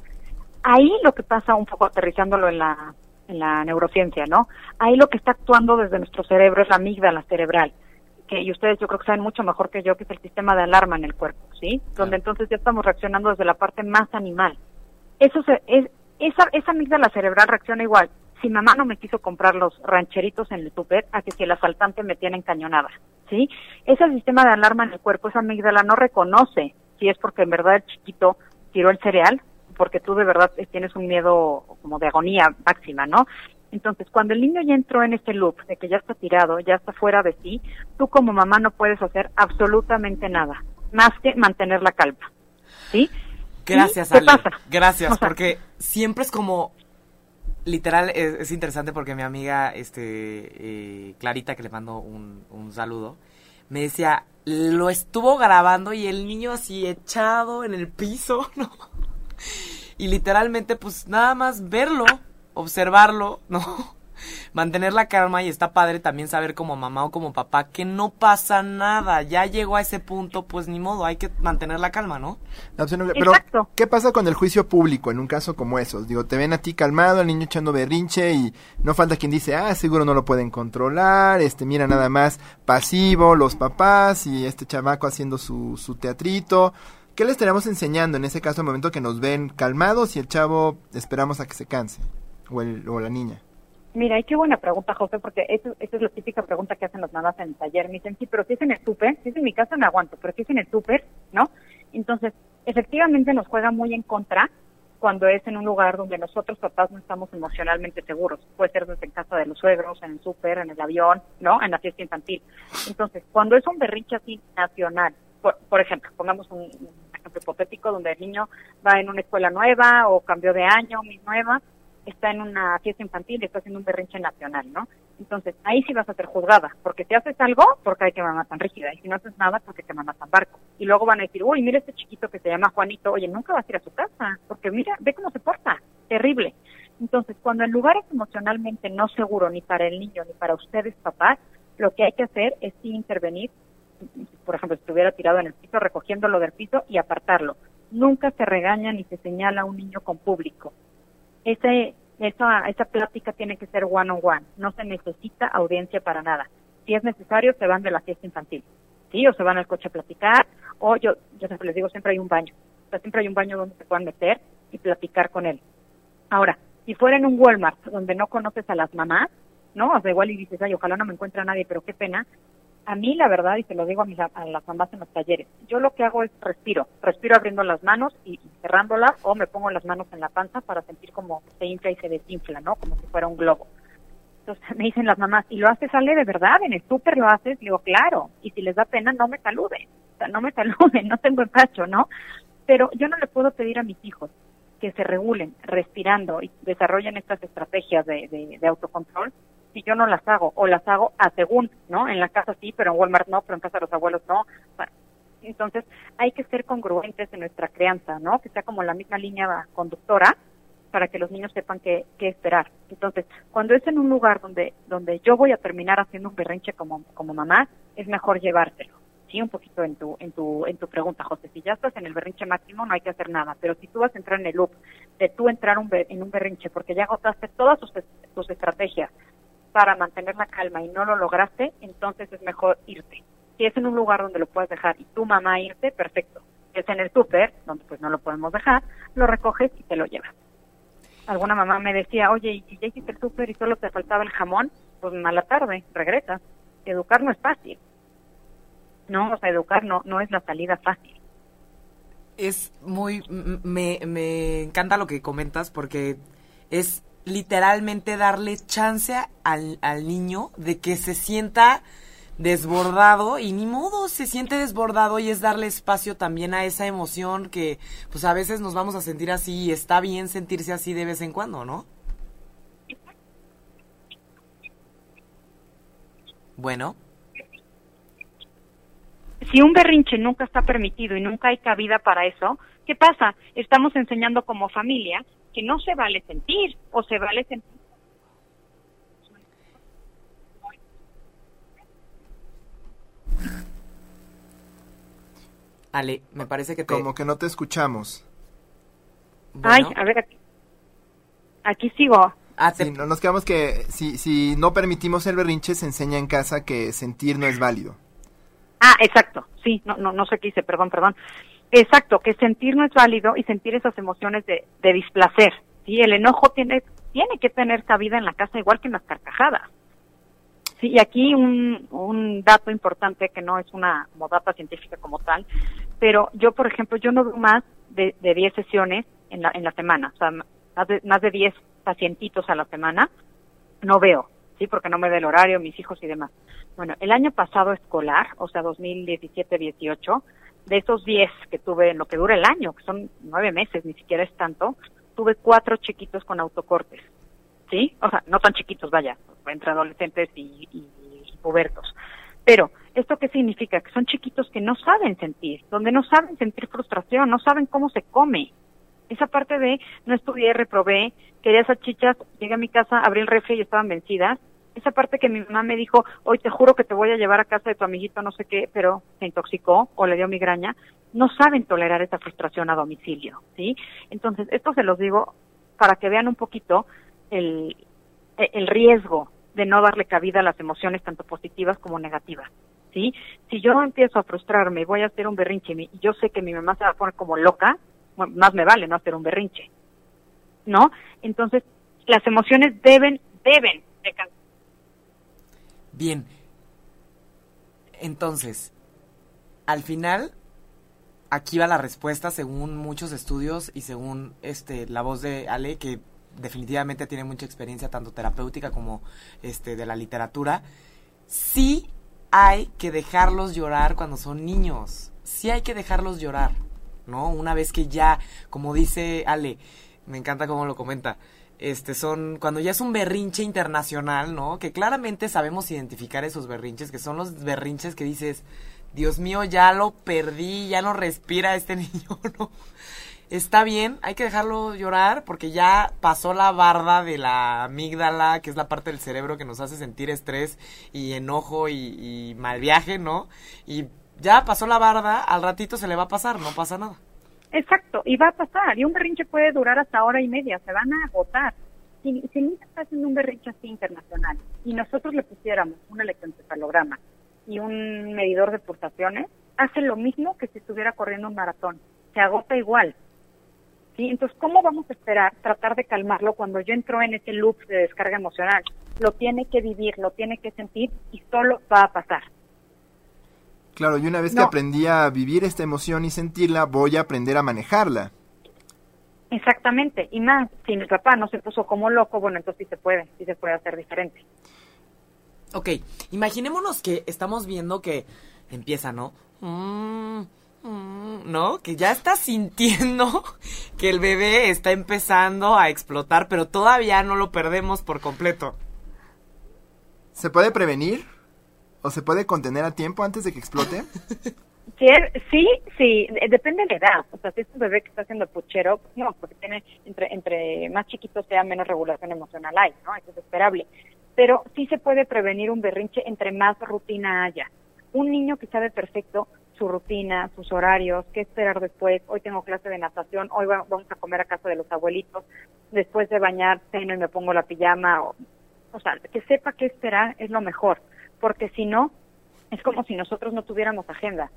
Ahí lo que pasa, un poco aterrizándolo en la en la neurociencia, ¿no? Ahí lo que está actuando desde nuestro cerebro es la amígdala cerebral, que y ustedes yo creo que saben mucho mejor que yo que es el sistema de alarma en el cuerpo, ¿sí? Donde entonces ya estamos reaccionando desde la parte más animal. Eso se, es, esa, esa amígdala cerebral reacciona igual. Si mamá no me quiso comprar los rancheritos en el super, a que si el asaltante me tiene encañonada, ¿sí? Ese sistema de alarma en el cuerpo, esa amígdala no reconoce si es porque en verdad el chiquito tiró el cereal porque tú de verdad tienes un miedo como de agonía máxima, ¿no? Entonces, cuando el niño ya entró en este loop de que ya está tirado, ya está fuera de sí, tú como mamá no puedes hacer absolutamente nada, más que mantener la calma. ¿Sí? Gracias, <laughs> Ale. Gracias, porque siempre es como literal es, interesante porque mi amiga este eh, Clarita que le mando un, un saludo me decía lo estuvo grabando y el niño así echado en el piso <laughs> no y literalmente, pues nada más verlo, observarlo, ¿no? Mantener la calma y está padre también saber como mamá o como papá que no pasa nada, ya llegó a ese punto, pues ni modo, hay que mantener la calma, ¿no? Pero, ¿qué pasa con el juicio público en un caso como esos? Digo, te ven a ti calmado, el niño echando berrinche y no falta quien dice, ah, seguro no lo pueden controlar, este, mira nada más pasivo, los papás y este chamaco haciendo su, su teatrito. ¿Qué le estaríamos enseñando en ese caso al momento que nos ven calmados y el chavo esperamos a que se canse? O, el, o la niña. Mira, y qué buena pregunta, José, porque esa es la típica pregunta que hacen las mamás en el taller. Me dicen, sí, pero si es en el súper, si es en mi casa me aguanto, pero si es en el súper, ¿no? Entonces, efectivamente nos juega muy en contra cuando es en un lugar donde nosotros papás no estamos emocionalmente seguros. Puede ser desde en casa de los suegros, en el súper, en el avión, ¿no? En la fiesta infantil. Entonces, cuando es un berrinche así nacional, por, ejemplo, pongamos un, ejemplo hipotético donde el niño va en una escuela nueva o cambió de año, mi nueva, está en una fiesta infantil y está haciendo un berrinche nacional, ¿no? Entonces, ahí sí vas a ser juzgada, porque si haces algo, porque hay que mamá tan rígida, y si no haces nada, porque te mamá tan barco. Y luego van a decir, uy, mira este chiquito que se llama Juanito, oye, nunca vas a ir a su casa, porque mira, ve cómo se porta, terrible. Entonces, cuando el lugar es emocionalmente no seguro ni para el niño ni para ustedes, papás, lo que hay que hacer es sí intervenir por ejemplo, si estuviera tirado en el piso, recogiéndolo del piso y apartarlo. Nunca se regaña ni se señala a un niño con público. Ese, esa, esa plática tiene que ser one on one. No se necesita audiencia para nada. Si es necesario, se van de la fiesta infantil. Sí, o se van al coche a platicar, o yo, les digo, siempre hay un baño. O sea, siempre hay un baño donde se puedan meter y platicar con él. Ahora, si fuera en un Walmart donde no conoces a las mamás, ¿no? O sea, igual y dices, ay, ojalá no me encuentre a nadie, pero qué pena a mí la verdad, y se lo digo a, mis, a las mamás en los talleres, yo lo que hago es respiro, respiro abriendo las manos y, cerrándolas o me pongo las manos en la panza para sentir como se infla y se desinfla, ¿no? Como si fuera un globo. Entonces me dicen las mamás, ¿y lo haces sale de verdad? ¿En el súper lo haces? Digo, claro. Y si les da pena, no me saluden. O sea, no me <laughs> saluden, no tengo empacho, ¿no? Pero yo no le puedo pedir a mis hijos que se regulen respirando y desarrollen estas estrategias de, de autocontrol si yo no las hago o las hago a según, ¿no? En la casa sí, pero en Walmart no, pero en casa de los abuelos no. entonces hay que ser congruentes en nuestra crianza, ¿no? Que sea como la misma línea conductora para que los niños sepan qué, qué esperar. Entonces, cuando es en un lugar donde donde yo voy a terminar haciendo un berrinche como como mamá, es mejor llevárselo. Sí, un poquito en tu en tu en tu pregunta, José. Si ya estás en el berrinche máximo, no hay que hacer nada. Pero si tú vas a entrar en el loop de tú entrar un, en un berrinche porque ya agotaste todas tus, tus estrategias para mantener la calma y no lo lograste, entonces es mejor irte. Si es en un lugar donde lo puedes dejar y tu mamá irte, perfecto. Si es en el súper, donde pues no lo podemos dejar, lo recoges y te lo llevas. Alguna mamá me decía, oye, ¿y si ya hiciste el súper y solo te faltaba el jamón? pues mala tarde, regresa. Educar no es fácil. No, o sea, educar no, no es la salida fácil. Es muy, me, me encanta lo que comentas porque es literalmente darle chance al, al niño de que se sienta desbordado y ni modo se siente desbordado y es darle espacio también a esa emoción que pues a veces nos vamos a sentir así y está bien sentirse así de vez en cuando, ¿no? Bueno. Si un berrinche nunca está permitido y nunca hay cabida para eso, ¿qué pasa? Estamos enseñando como familia que no se vale sentir o se vale sentir Ale, me parece que te... Como que no te escuchamos. Ay, a ver, aquí, sigo. Ah, no, nos quedamos que si, si no permitimos el berrinche, se enseña en casa que sentir no es válido. Ah, exacto, sí, no, no, no sé qué hice, perdón, perdón. Exacto, que sentir no es válido y sentir esas emociones de, de displacer. Sí, el enojo tiene, tiene que tener cabida en la casa igual que en las carcajadas. Sí, y aquí un, un dato importante que no es una como científica como tal, pero yo, por ejemplo, yo no veo más de, de 10 sesiones en la, en la semana, o sea, más de, más de 10 pacientitos a la semana, no veo, ¿sí? Porque no me da el horario, mis hijos y demás. Bueno, el año pasado escolar, o sea, 2017-18, de esos 10 que tuve en lo que dura el año, que son nueve meses, ni siquiera es tanto, tuve cuatro chiquitos con autocortes. ¿sí? O sea, no tan chiquitos, vaya, entre adolescentes y, y, pubertos. Pero, ¿esto qué significa? Que son chiquitos que no saben sentir, donde no saben sentir frustración, no saben cómo se come. Esa parte de no estudié, reprobé, quería esas chichas, llegué a mi casa, abrí el refri y estaban vencidas. Esa parte que mi mamá me dijo, hoy te juro que te voy a llevar a casa de tu amiguito, no sé qué, pero se intoxicó o le dio migraña, no saben tolerar esa frustración a domicilio, ¿sí? Entonces, esto se los digo para que vean un poquito el, el riesgo de no darle cabida a las emociones tanto positivas como negativas. ¿sí? Si yo empiezo a frustrarme y voy a hacer un berrinche y yo sé que mi mamá se va a poner como loca, más me vale no hacer un berrinche. ¿No? Entonces, las emociones deben, deben de Bien. Entonces, al final, aquí va la respuesta según muchos estudios y según este la voz de Ale, que definitivamente tiene mucha experiencia tanto terapéutica como este de la literatura, sí hay que dejarlos llorar cuando son niños. Sí hay que dejarlos llorar, ¿no? Una vez que ya, como dice Ale, me encanta cómo lo comenta, este son cuando ya es un berrinche internacional, ¿no? Que claramente sabemos identificar esos berrinches, que son los berrinches que dices, Dios mío, ya lo perdí, ya no respira este <laughs> niño, ¿no? está bien, hay que dejarlo llorar porque ya pasó la barda de la amígdala, que es la parte del cerebro que nos hace sentir estrés y enojo y, mal viaje, ¿no? Y ya pasó la barda, al ratito se le va a pasar, no pasa nada. Exacto, y va a pasar, y un berrinche puede durar hasta hora y media, se van a agotar. Si, si está haciendo un berrinche así internacional y nosotros le pusiéramos un electroencefalograma y un medidor de pulsaciones, hace lo mismo que si estuviera corriendo un maratón, se agota igual, ¿sí? Entonces, ¿cómo vamos a esperar tratar de calmarlo cuando yo entro en ese loop de descarga emocional? Lo tiene que vivir, lo tiene que sentir y solo va a pasar. Claro, y una vez que aprendí a vivir esta emoción y sentirla, voy a aprender a manejarla. Exactamente, y más, si mi papá no se puso como loco, bueno, entonces sí se puede, sí se puede hacer diferente. Ok, imaginémonos que estamos viendo que empieza, ¿no? Mm, Mm, ¿no? Que ya está sintiendo <laughs> que el bebé está empezando a explotar, pero todavía no lo perdemos por completo. ¿Se puede prevenir? ¿O se puede contener a tiempo antes de que explote? <laughs> Sí, sí, depende de la edad. O sea, si es un bebé que está haciendo puchero, no, porque tiene, entre, entre más chiquito sea, menos regulación emocional hay, ¿no? Eso es esperable. Pero sí se puede prevenir un berrinche entre más rutina haya. Un niño que sabe perfecto su rutina, sus horarios, qué esperar después. Hoy tengo clase de natación, hoy vamos a comer a casa de los abuelitos, después de bañar, ceno y me pongo la pijama. O, o sea, que sepa qué esperar es lo mejor, porque si no, es como si nosotros no tuviéramos agenda.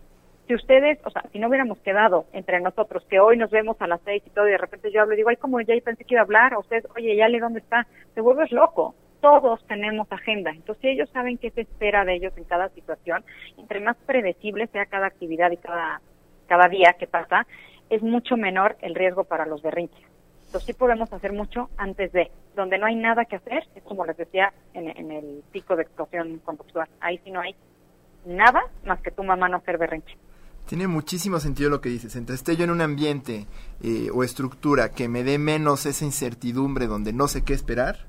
Si ustedes, o sea, si no hubiéramos quedado entre nosotros, que hoy nos vemos a las seis y todo, y de repente yo hablo y digo, ay, como ya pensé que iba a hablar, o usted, oye, ya le dónde está, te vuelves loco. todos tenemos agenda. Entonces, ellos saben qué se espera de ellos en cada situación, entre más predecible sea cada actividad y cada, cada día que pasa, es mucho menor el riesgo para los berrinches. Entonces, sí podemos hacer mucho antes de. Donde no hay nada que hacer, es como les decía en, en el pico de explosión conductual. Ahí sí no hay nada más que tu mamá no hacer berrinche. Tiene muchísimo sentido lo que dices. Entonces, esté yo en un ambiente eh, o estructura que me dé menos esa incertidumbre donde no sé qué esperar,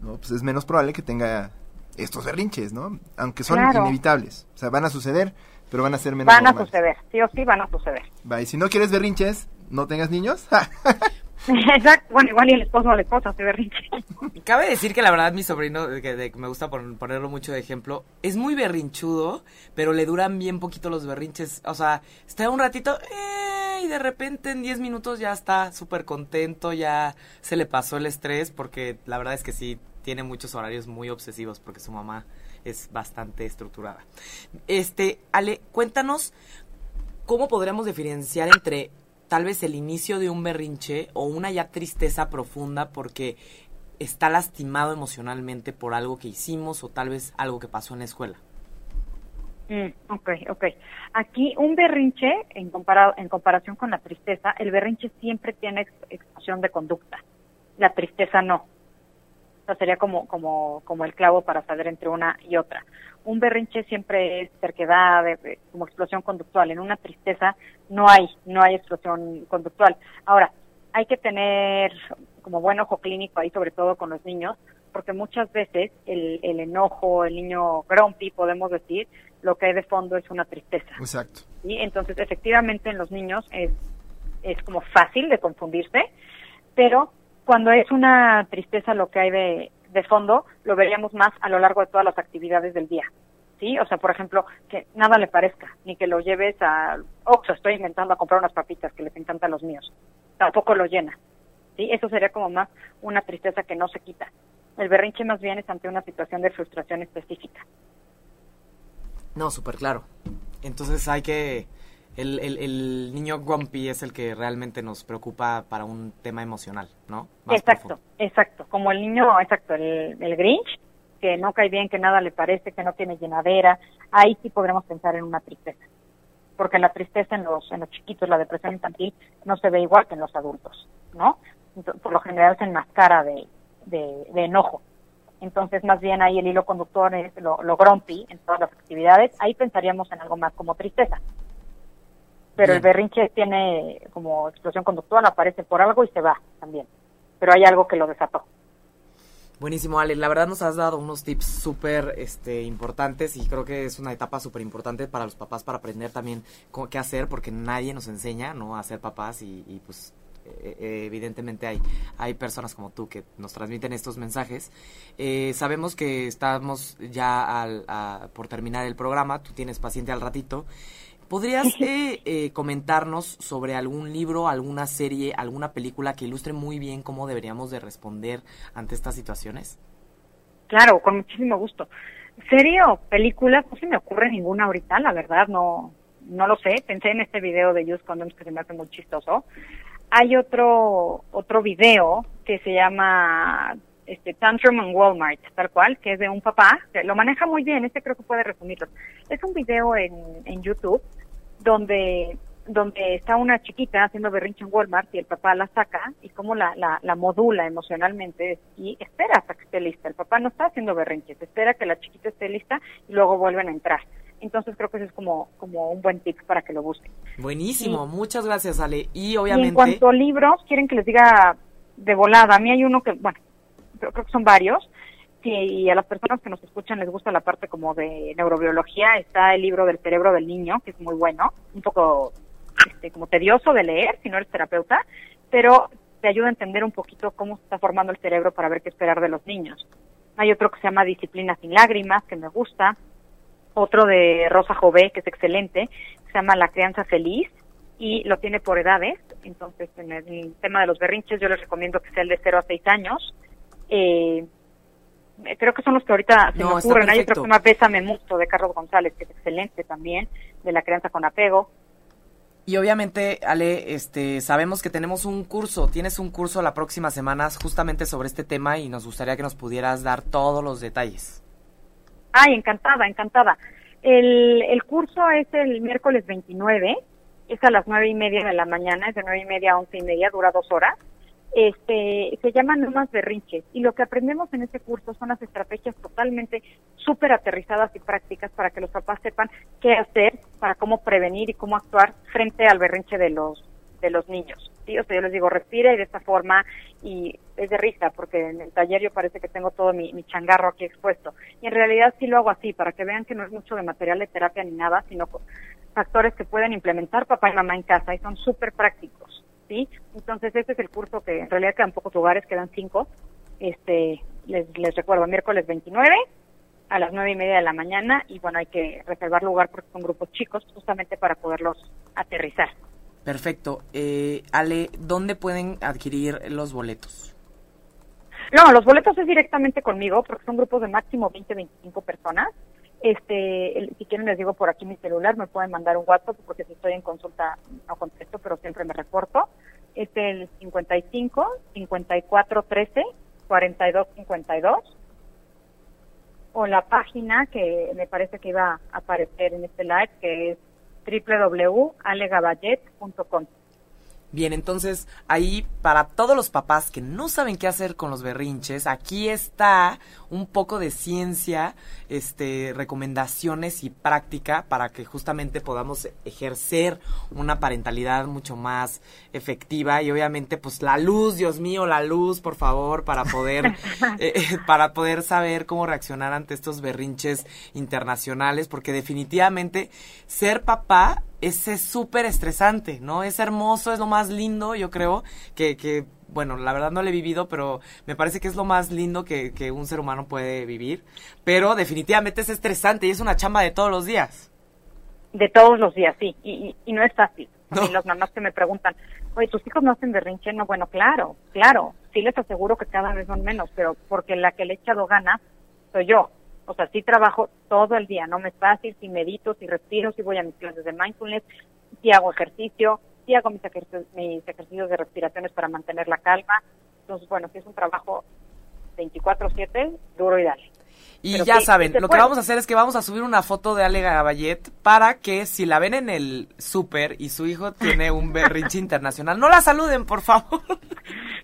¿no? Pues es menos probable que tenga estos berrinches, ¿no? Aunque son inevitables. O sea, van a suceder, pero van a ser menos Van a suceder, sí o sí van a suceder. Va, y si no quieres berrinches, no tengas niños. <laughs> Exacto, bueno, igual y el esposo o la esposa se berrinche. Cabe decir que la verdad mi sobrino, que, me gusta ponerlo mucho de ejemplo, es muy berrinchudo, pero le duran bien poquito los berrinches. O sea, está un ratito eh, y de repente en 10 minutos ya está súper contento, ya se le pasó el estrés, porque la verdad es que sí, tiene muchos horarios muy obsesivos, porque su mamá es bastante estructurada. Este, Ale, cuéntanos cómo podríamos diferenciar entre tal vez el inicio de un berrinche o una ya tristeza profunda porque está lastimado emocionalmente por algo que hicimos o tal vez algo que pasó en la escuela. Mm, ok, ok. Aquí un berrinche, en, comparado, en comparación con la tristeza, el berrinche siempre tiene explosión de conducta, la tristeza no. O sea, sería como, como, como el clavo para saber entre una y otra un berrinche siempre es terquedad, como explosión conductual. En una tristeza no hay, no hay explosión conductual. Ahora, hay que tener como buen ojo clínico ahí, sobre todo con los niños, porque muchas veces el, el enojo, el niño grumpy, podemos decir, lo que hay de fondo es una tristeza. Exacto. y Entonces, efectivamente, en los niños es, es como fácil de confundirse, pero cuando es una tristeza lo que hay de, fondo lo veríamos más a lo largo de todas las actividades del día. ¿Sí? O sea, por ejemplo, que nada le parezca, ni que lo lleves a Oxxo, estoy inventando a comprar unas papitas que les encantan los míos. Tampoco lo llena. ¿Sí? Eso sería como más una tristeza que no se quita. El berrinche más bien es ante una situación de frustración específica. No, súper claro. Entonces hay que el, el, el, niño grumpy es el que realmente nos preocupa para un tema emocional, ¿no? exacto, exacto. Como el niño, exacto, el, el Grinch, que no cae bien, que nada le parece, que no tiene llenadera, ahí sí podremos pensar en una tristeza. Porque la tristeza en los, en los chiquitos, la depresión infantil, no se ve igual que en los adultos, ¿no? por lo general se enmascara de, de, de enojo. Entonces, más bien ahí el hilo conductor es lo, lo grumpy en todas las actividades. Ahí pensaríamos en algo más como tristeza pero el berrinche tiene como explosión conductual, aparece por algo y se va también. Pero hay algo que lo desató. Buenísimo, Ale. La verdad nos has dado unos tips súper este, importantes y creo que es una etapa súper importante para los papás para aprender también cómo, qué hacer porque nadie nos enseña ¿no? a ser papás y, pues eh, eh, evidentemente hay, hay personas como tú que nos transmiten estos mensajes. Eh, sabemos que estamos ya al, por terminar el programa, tú tienes paciente al ratito. ¿Podrías <laughs> eh, eh, comentarnos sobre algún libro, alguna serie, alguna película que ilustre muy bien cómo deberíamos de responder ante estas situaciones? Claro, con muchísimo gusto. ¿Serie o película? No se me ocurre ninguna ahorita, la verdad, no no lo sé. Pensé en este video de Just Condoms que se me hace muy chistoso. Hay otro otro video que se llama este Tantrum en Walmart, tal cual, que es de un papá, que lo maneja muy bien, este creo que puede resumirlo. Es un video en, en YouTube donde donde está una chiquita haciendo berrinche en Walmart y el papá la saca y cómo la, la, la, modula emocionalmente y espera hasta que esté lista. El papá no está haciendo berrinches, espera que la chiquita esté lista y luego vuelven a entrar. Entonces creo que eso es como, como un buen tip para que lo busquen. Buenísimo, muchas gracias Ale. Y obviamente... en cuanto a libros, quieren que les diga de volada. A mí hay uno que, bueno, creo que son varios, y a las personas que nos escuchan les gusta la parte como de neurobiología, está el libro del cerebro del niño, que es muy bueno, un poco este, como tedioso de leer si no eres terapeuta, pero te ayuda a entender un poquito cómo se está formando el cerebro para ver qué esperar de los niños. Hay otro que se llama Disciplina sin lágrimas, que me gusta, otro de Rosa Jové, que es excelente, se llama La crianza feliz, y lo tiene por edades, entonces en el tema de los berrinches yo les recomiendo que sea el de 0 a 6 años, eh, creo que son los que ahorita se me ocurren. Hay otro que se llama Bésame Mucho de Carlos González, que es excelente también, de la crianza con apego. Y obviamente, Ale, este, sabemos que tenemos un curso, tienes un curso la próxima semana justamente sobre este tema y nos gustaría que nos pudieras dar todos los detalles. Ay, encantada, encantada. El, el curso es el miércoles 29, es a las nueve y media de la mañana, es de nueve y media a once y media, dura dos horas este, se llaman No más berrinches. Y lo que aprendemos en este curso son las estrategias totalmente súper aterrizadas y prácticas para que los papás sepan qué hacer, para cómo prevenir y cómo actuar frente al berrinche de los, de los niños. ¿sí? O sea, yo les digo, respire de esta forma y es de risa porque en el taller yo parece que tengo todo mi, mi changarro aquí expuesto. Y en realidad sí lo hago así, para que vean que no es mucho de material de terapia ni nada, sino factores que pueden implementar papá y mamá en casa y son súper prácticos. ¿Sí? Entonces, este es el curso que en realidad quedan pocos lugares, quedan cinco. Este, les, les recuerdo, miércoles 29 a las nueve y media de la mañana y bueno, hay que reservar lugar porque son grupos chicos justamente para poderlos aterrizar. Perfecto. Eh, Ale, ¿dónde pueden adquirir los boletos? No, los boletos es directamente conmigo porque son grupos de máximo 20-25 personas. Este, si quieren les digo por aquí mi celular, me pueden mandar un WhatsApp porque si estoy en consulta no contesto, pero siempre me reporto. Es el 55 54 13 42 52 o la página que me parece que iba a aparecer en este live que es www.alegaballet.com. Bien, entonces ahí para todos los papás que no saben qué hacer con los berrinches, aquí está un poco de ciencia, este, recomendaciones y práctica para que justamente podamos ejercer una parentalidad mucho más efectiva y obviamente pues la luz, Dios mío, la luz, por favor, para poder, <laughs> eh, eh, para poder saber cómo reaccionar ante estos berrinches internacionales, porque definitivamente ser papá es súper estresante, ¿no? Es hermoso, es lo más lindo, yo creo, que, que, bueno, la verdad no lo he vivido, pero me parece que es lo más lindo que, que un ser humano puede vivir. Pero definitivamente es estresante y es una chamba de todos los días. De todos los días, sí, y, y, no es fácil. No. Y las mamás que me preguntan, oye, ¿tus hijos no hacen berrinche? No, bueno, claro, claro, sí les aseguro que cada vez son menos, pero porque la que le he echado ganas soy yo. O sea, sí trabajo todo el día, no me es fácil, si medito, si respiro, si voy a mis clases de mindfulness, si hago ejercicio, hago mis, ejercicios, mis ejercicios de respiraciones para mantener la calma. Entonces, bueno, si es un trabajo 24/7, duro y dale. Y ya saben, lo que vamos a hacer es que vamos a subir una foto de Ale Gaballet para que si la ven en el súper y su hijo tiene un berrinche internacional, no la saluden, por favor.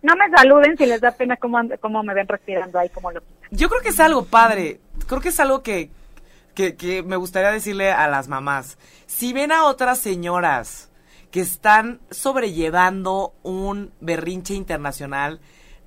No me saluden si les da pena cómo, cómo me ven respirando ahí, como lo Yo creo que es algo padre, creo que es algo que, que, que me gustaría decirle a las mamás. Si ven a otras señoras que están sobrellevando un berrinche internacional,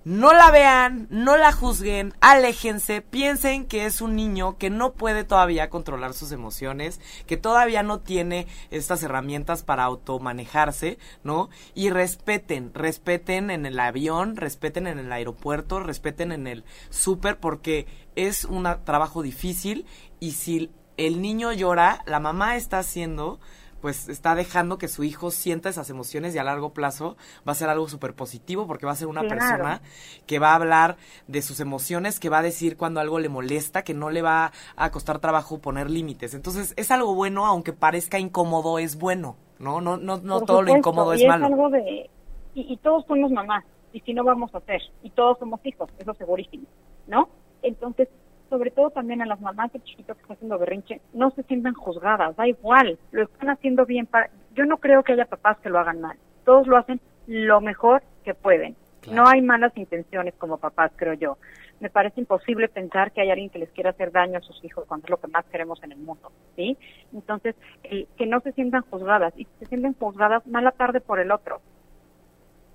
no la vean, no la juzguen, aléjense, piensen que es un niño que no puede todavía controlar sus emociones, que todavía no tiene estas herramientas para automanejarse, ¿no? Y respeten, respeten en el avión, respeten en el aeropuerto, respeten en el súper, porque es un trabajo difícil y si el niño llora, la mamá está haciendo pues está dejando que su hijo sienta esas emociones y a largo plazo va a ser algo súper positivo porque va a ser una claro. persona que va a hablar de sus emociones, que va a decir cuando algo le molesta, que no le va a costar trabajo poner límites. Entonces es algo bueno, aunque parezca incómodo, es bueno, ¿no? No, no, no todo lo incómodo es, y malo. Es algo de, y, y todos somos mamás, y si no vamos a hacer, y todos somos hijos, eso segurísimo, ¿no? Entonces, sobre todo también a las mamás de chiquitos que están haciendo berrinche, no se sientan juzgadas, da igual, lo están haciendo bien. Para... Yo no creo que haya papás que lo hagan mal, todos lo hacen lo mejor que pueden. Claro. No hay malas intenciones como papás, creo yo. Me parece imposible pensar que hay alguien que les quiera hacer daño a sus hijos cuando es lo que más queremos en el mundo, ¿sí? Entonces, el, que no se sientan juzgadas y si se sienten juzgadas, mala tarde por el otro.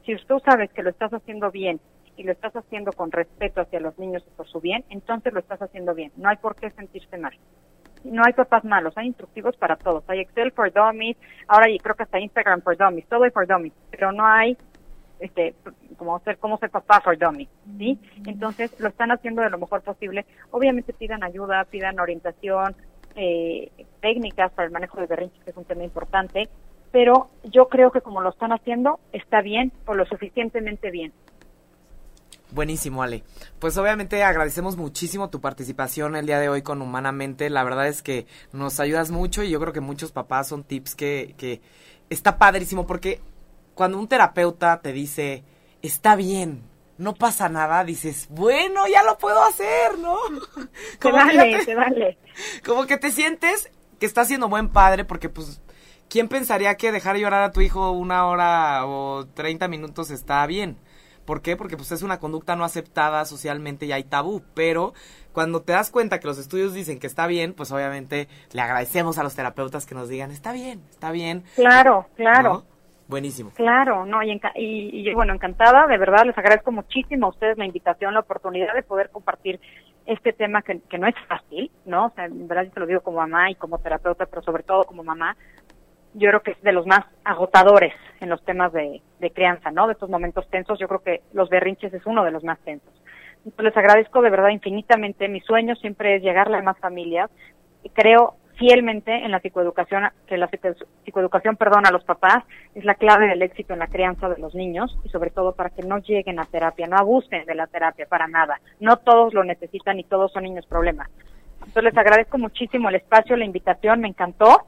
Si tú sabes que lo estás haciendo bien y lo estás haciendo con respeto hacia los niños y por su bien, entonces lo estás haciendo bien. No hay por qué sentirse mal. No hay papás malos, hay instructivos para todos. Hay Excel for Dummies, ahora creo que hasta Instagram for Dummies, todo hay for Dummies, pero no hay este como ser cómo ser papá for dummies, ¿sí? Entonces lo están haciendo de lo mejor posible. Obviamente pidan ayuda, pidan orientación, eh, técnicas para el manejo de berrinches, que es un tema importante, pero yo creo que como lo están haciendo está bien o lo suficientemente bien. Buenísimo, Ale. Pues obviamente agradecemos muchísimo tu participación el día de hoy con Humanamente. La verdad es que nos ayudas mucho y yo creo que muchos papás son tips que, que, está padrísimo porque cuando un terapeuta te dice, está bien, no pasa nada, dices, bueno, ya lo puedo hacer, ¿no? <laughs> <laughs> Como vale, te, vale. <laughs> Como que te sientes que estás siendo buen padre porque pues ¿quién pensaría que dejar llorar a tu hijo una hora o 30 minutos está bien? ¿Por qué? Porque pues es una conducta no aceptada socialmente y hay tabú, pero cuando te das cuenta que los estudios dicen que está bien, pues obviamente le agradecemos a los terapeutas que nos digan, está bien, está bien. Claro, claro. Buenísimo. Claro, no, y, y, bueno, encantada, de verdad, les agradezco muchísimo a ustedes la invitación, la oportunidad de poder compartir este tema que, que no es fácil, ¿no? O sea, en verdad yo te lo digo como mamá y como terapeuta, pero sobre todo como mamá, yo creo que es de los más agotadores en los temas de, de crianza, ¿no? De estos momentos tensos, yo creo que los berrinches es uno de los más tensos. Entonces les agradezco de verdad infinitamente. Mi sueño siempre es llegarle a más familias. Creo fielmente en la psicoeducación, que la psicoeducación, perdón, a los papás es la clave del éxito en la crianza de los niños y sobre todo para que no lleguen a terapia, no abusen de la terapia para nada. No todos lo necesitan y todos son niños problemas. Entonces les agradezco muchísimo el espacio, la invitación, me encantó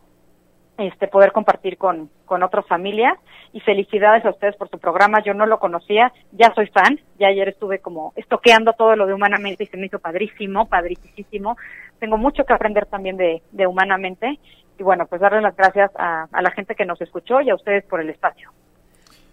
este, poder compartir con, con otras familias. Y felicidades a ustedes por su programa. Yo no lo conocía, ya soy fan. Ya ayer estuve como estoqueando todo lo de Humanamente y se me hizo padrísimo, padricísimo. Tengo mucho que aprender también de, de Humanamente. Y bueno, pues darle las gracias a, a la gente que nos escuchó y a ustedes por el espacio.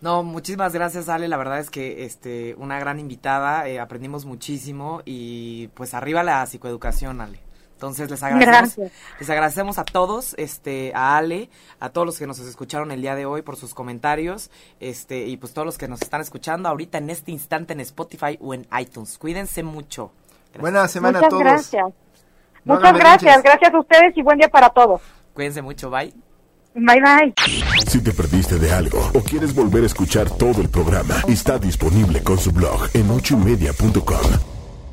No, muchísimas gracias Ale, la verdad es que este una gran invitada, eh, aprendimos muchísimo y pues arriba la psicoeducación Ale. Entonces les agradecemos, les agradecemos a todos, este, a Ale, a todos los que nos escucharon el día de hoy por sus comentarios, este, y pues todos los que nos están escuchando ahorita en este instante en Spotify o en iTunes. Cuídense mucho. Buena semana a todos. Gracias. Muchas gracias, gracias a ustedes y buen día para todos. Cuídense mucho, bye. Bye bye. Si te perdiste de algo o quieres volver a escuchar todo el programa, está disponible con su blog en ochoymedia.com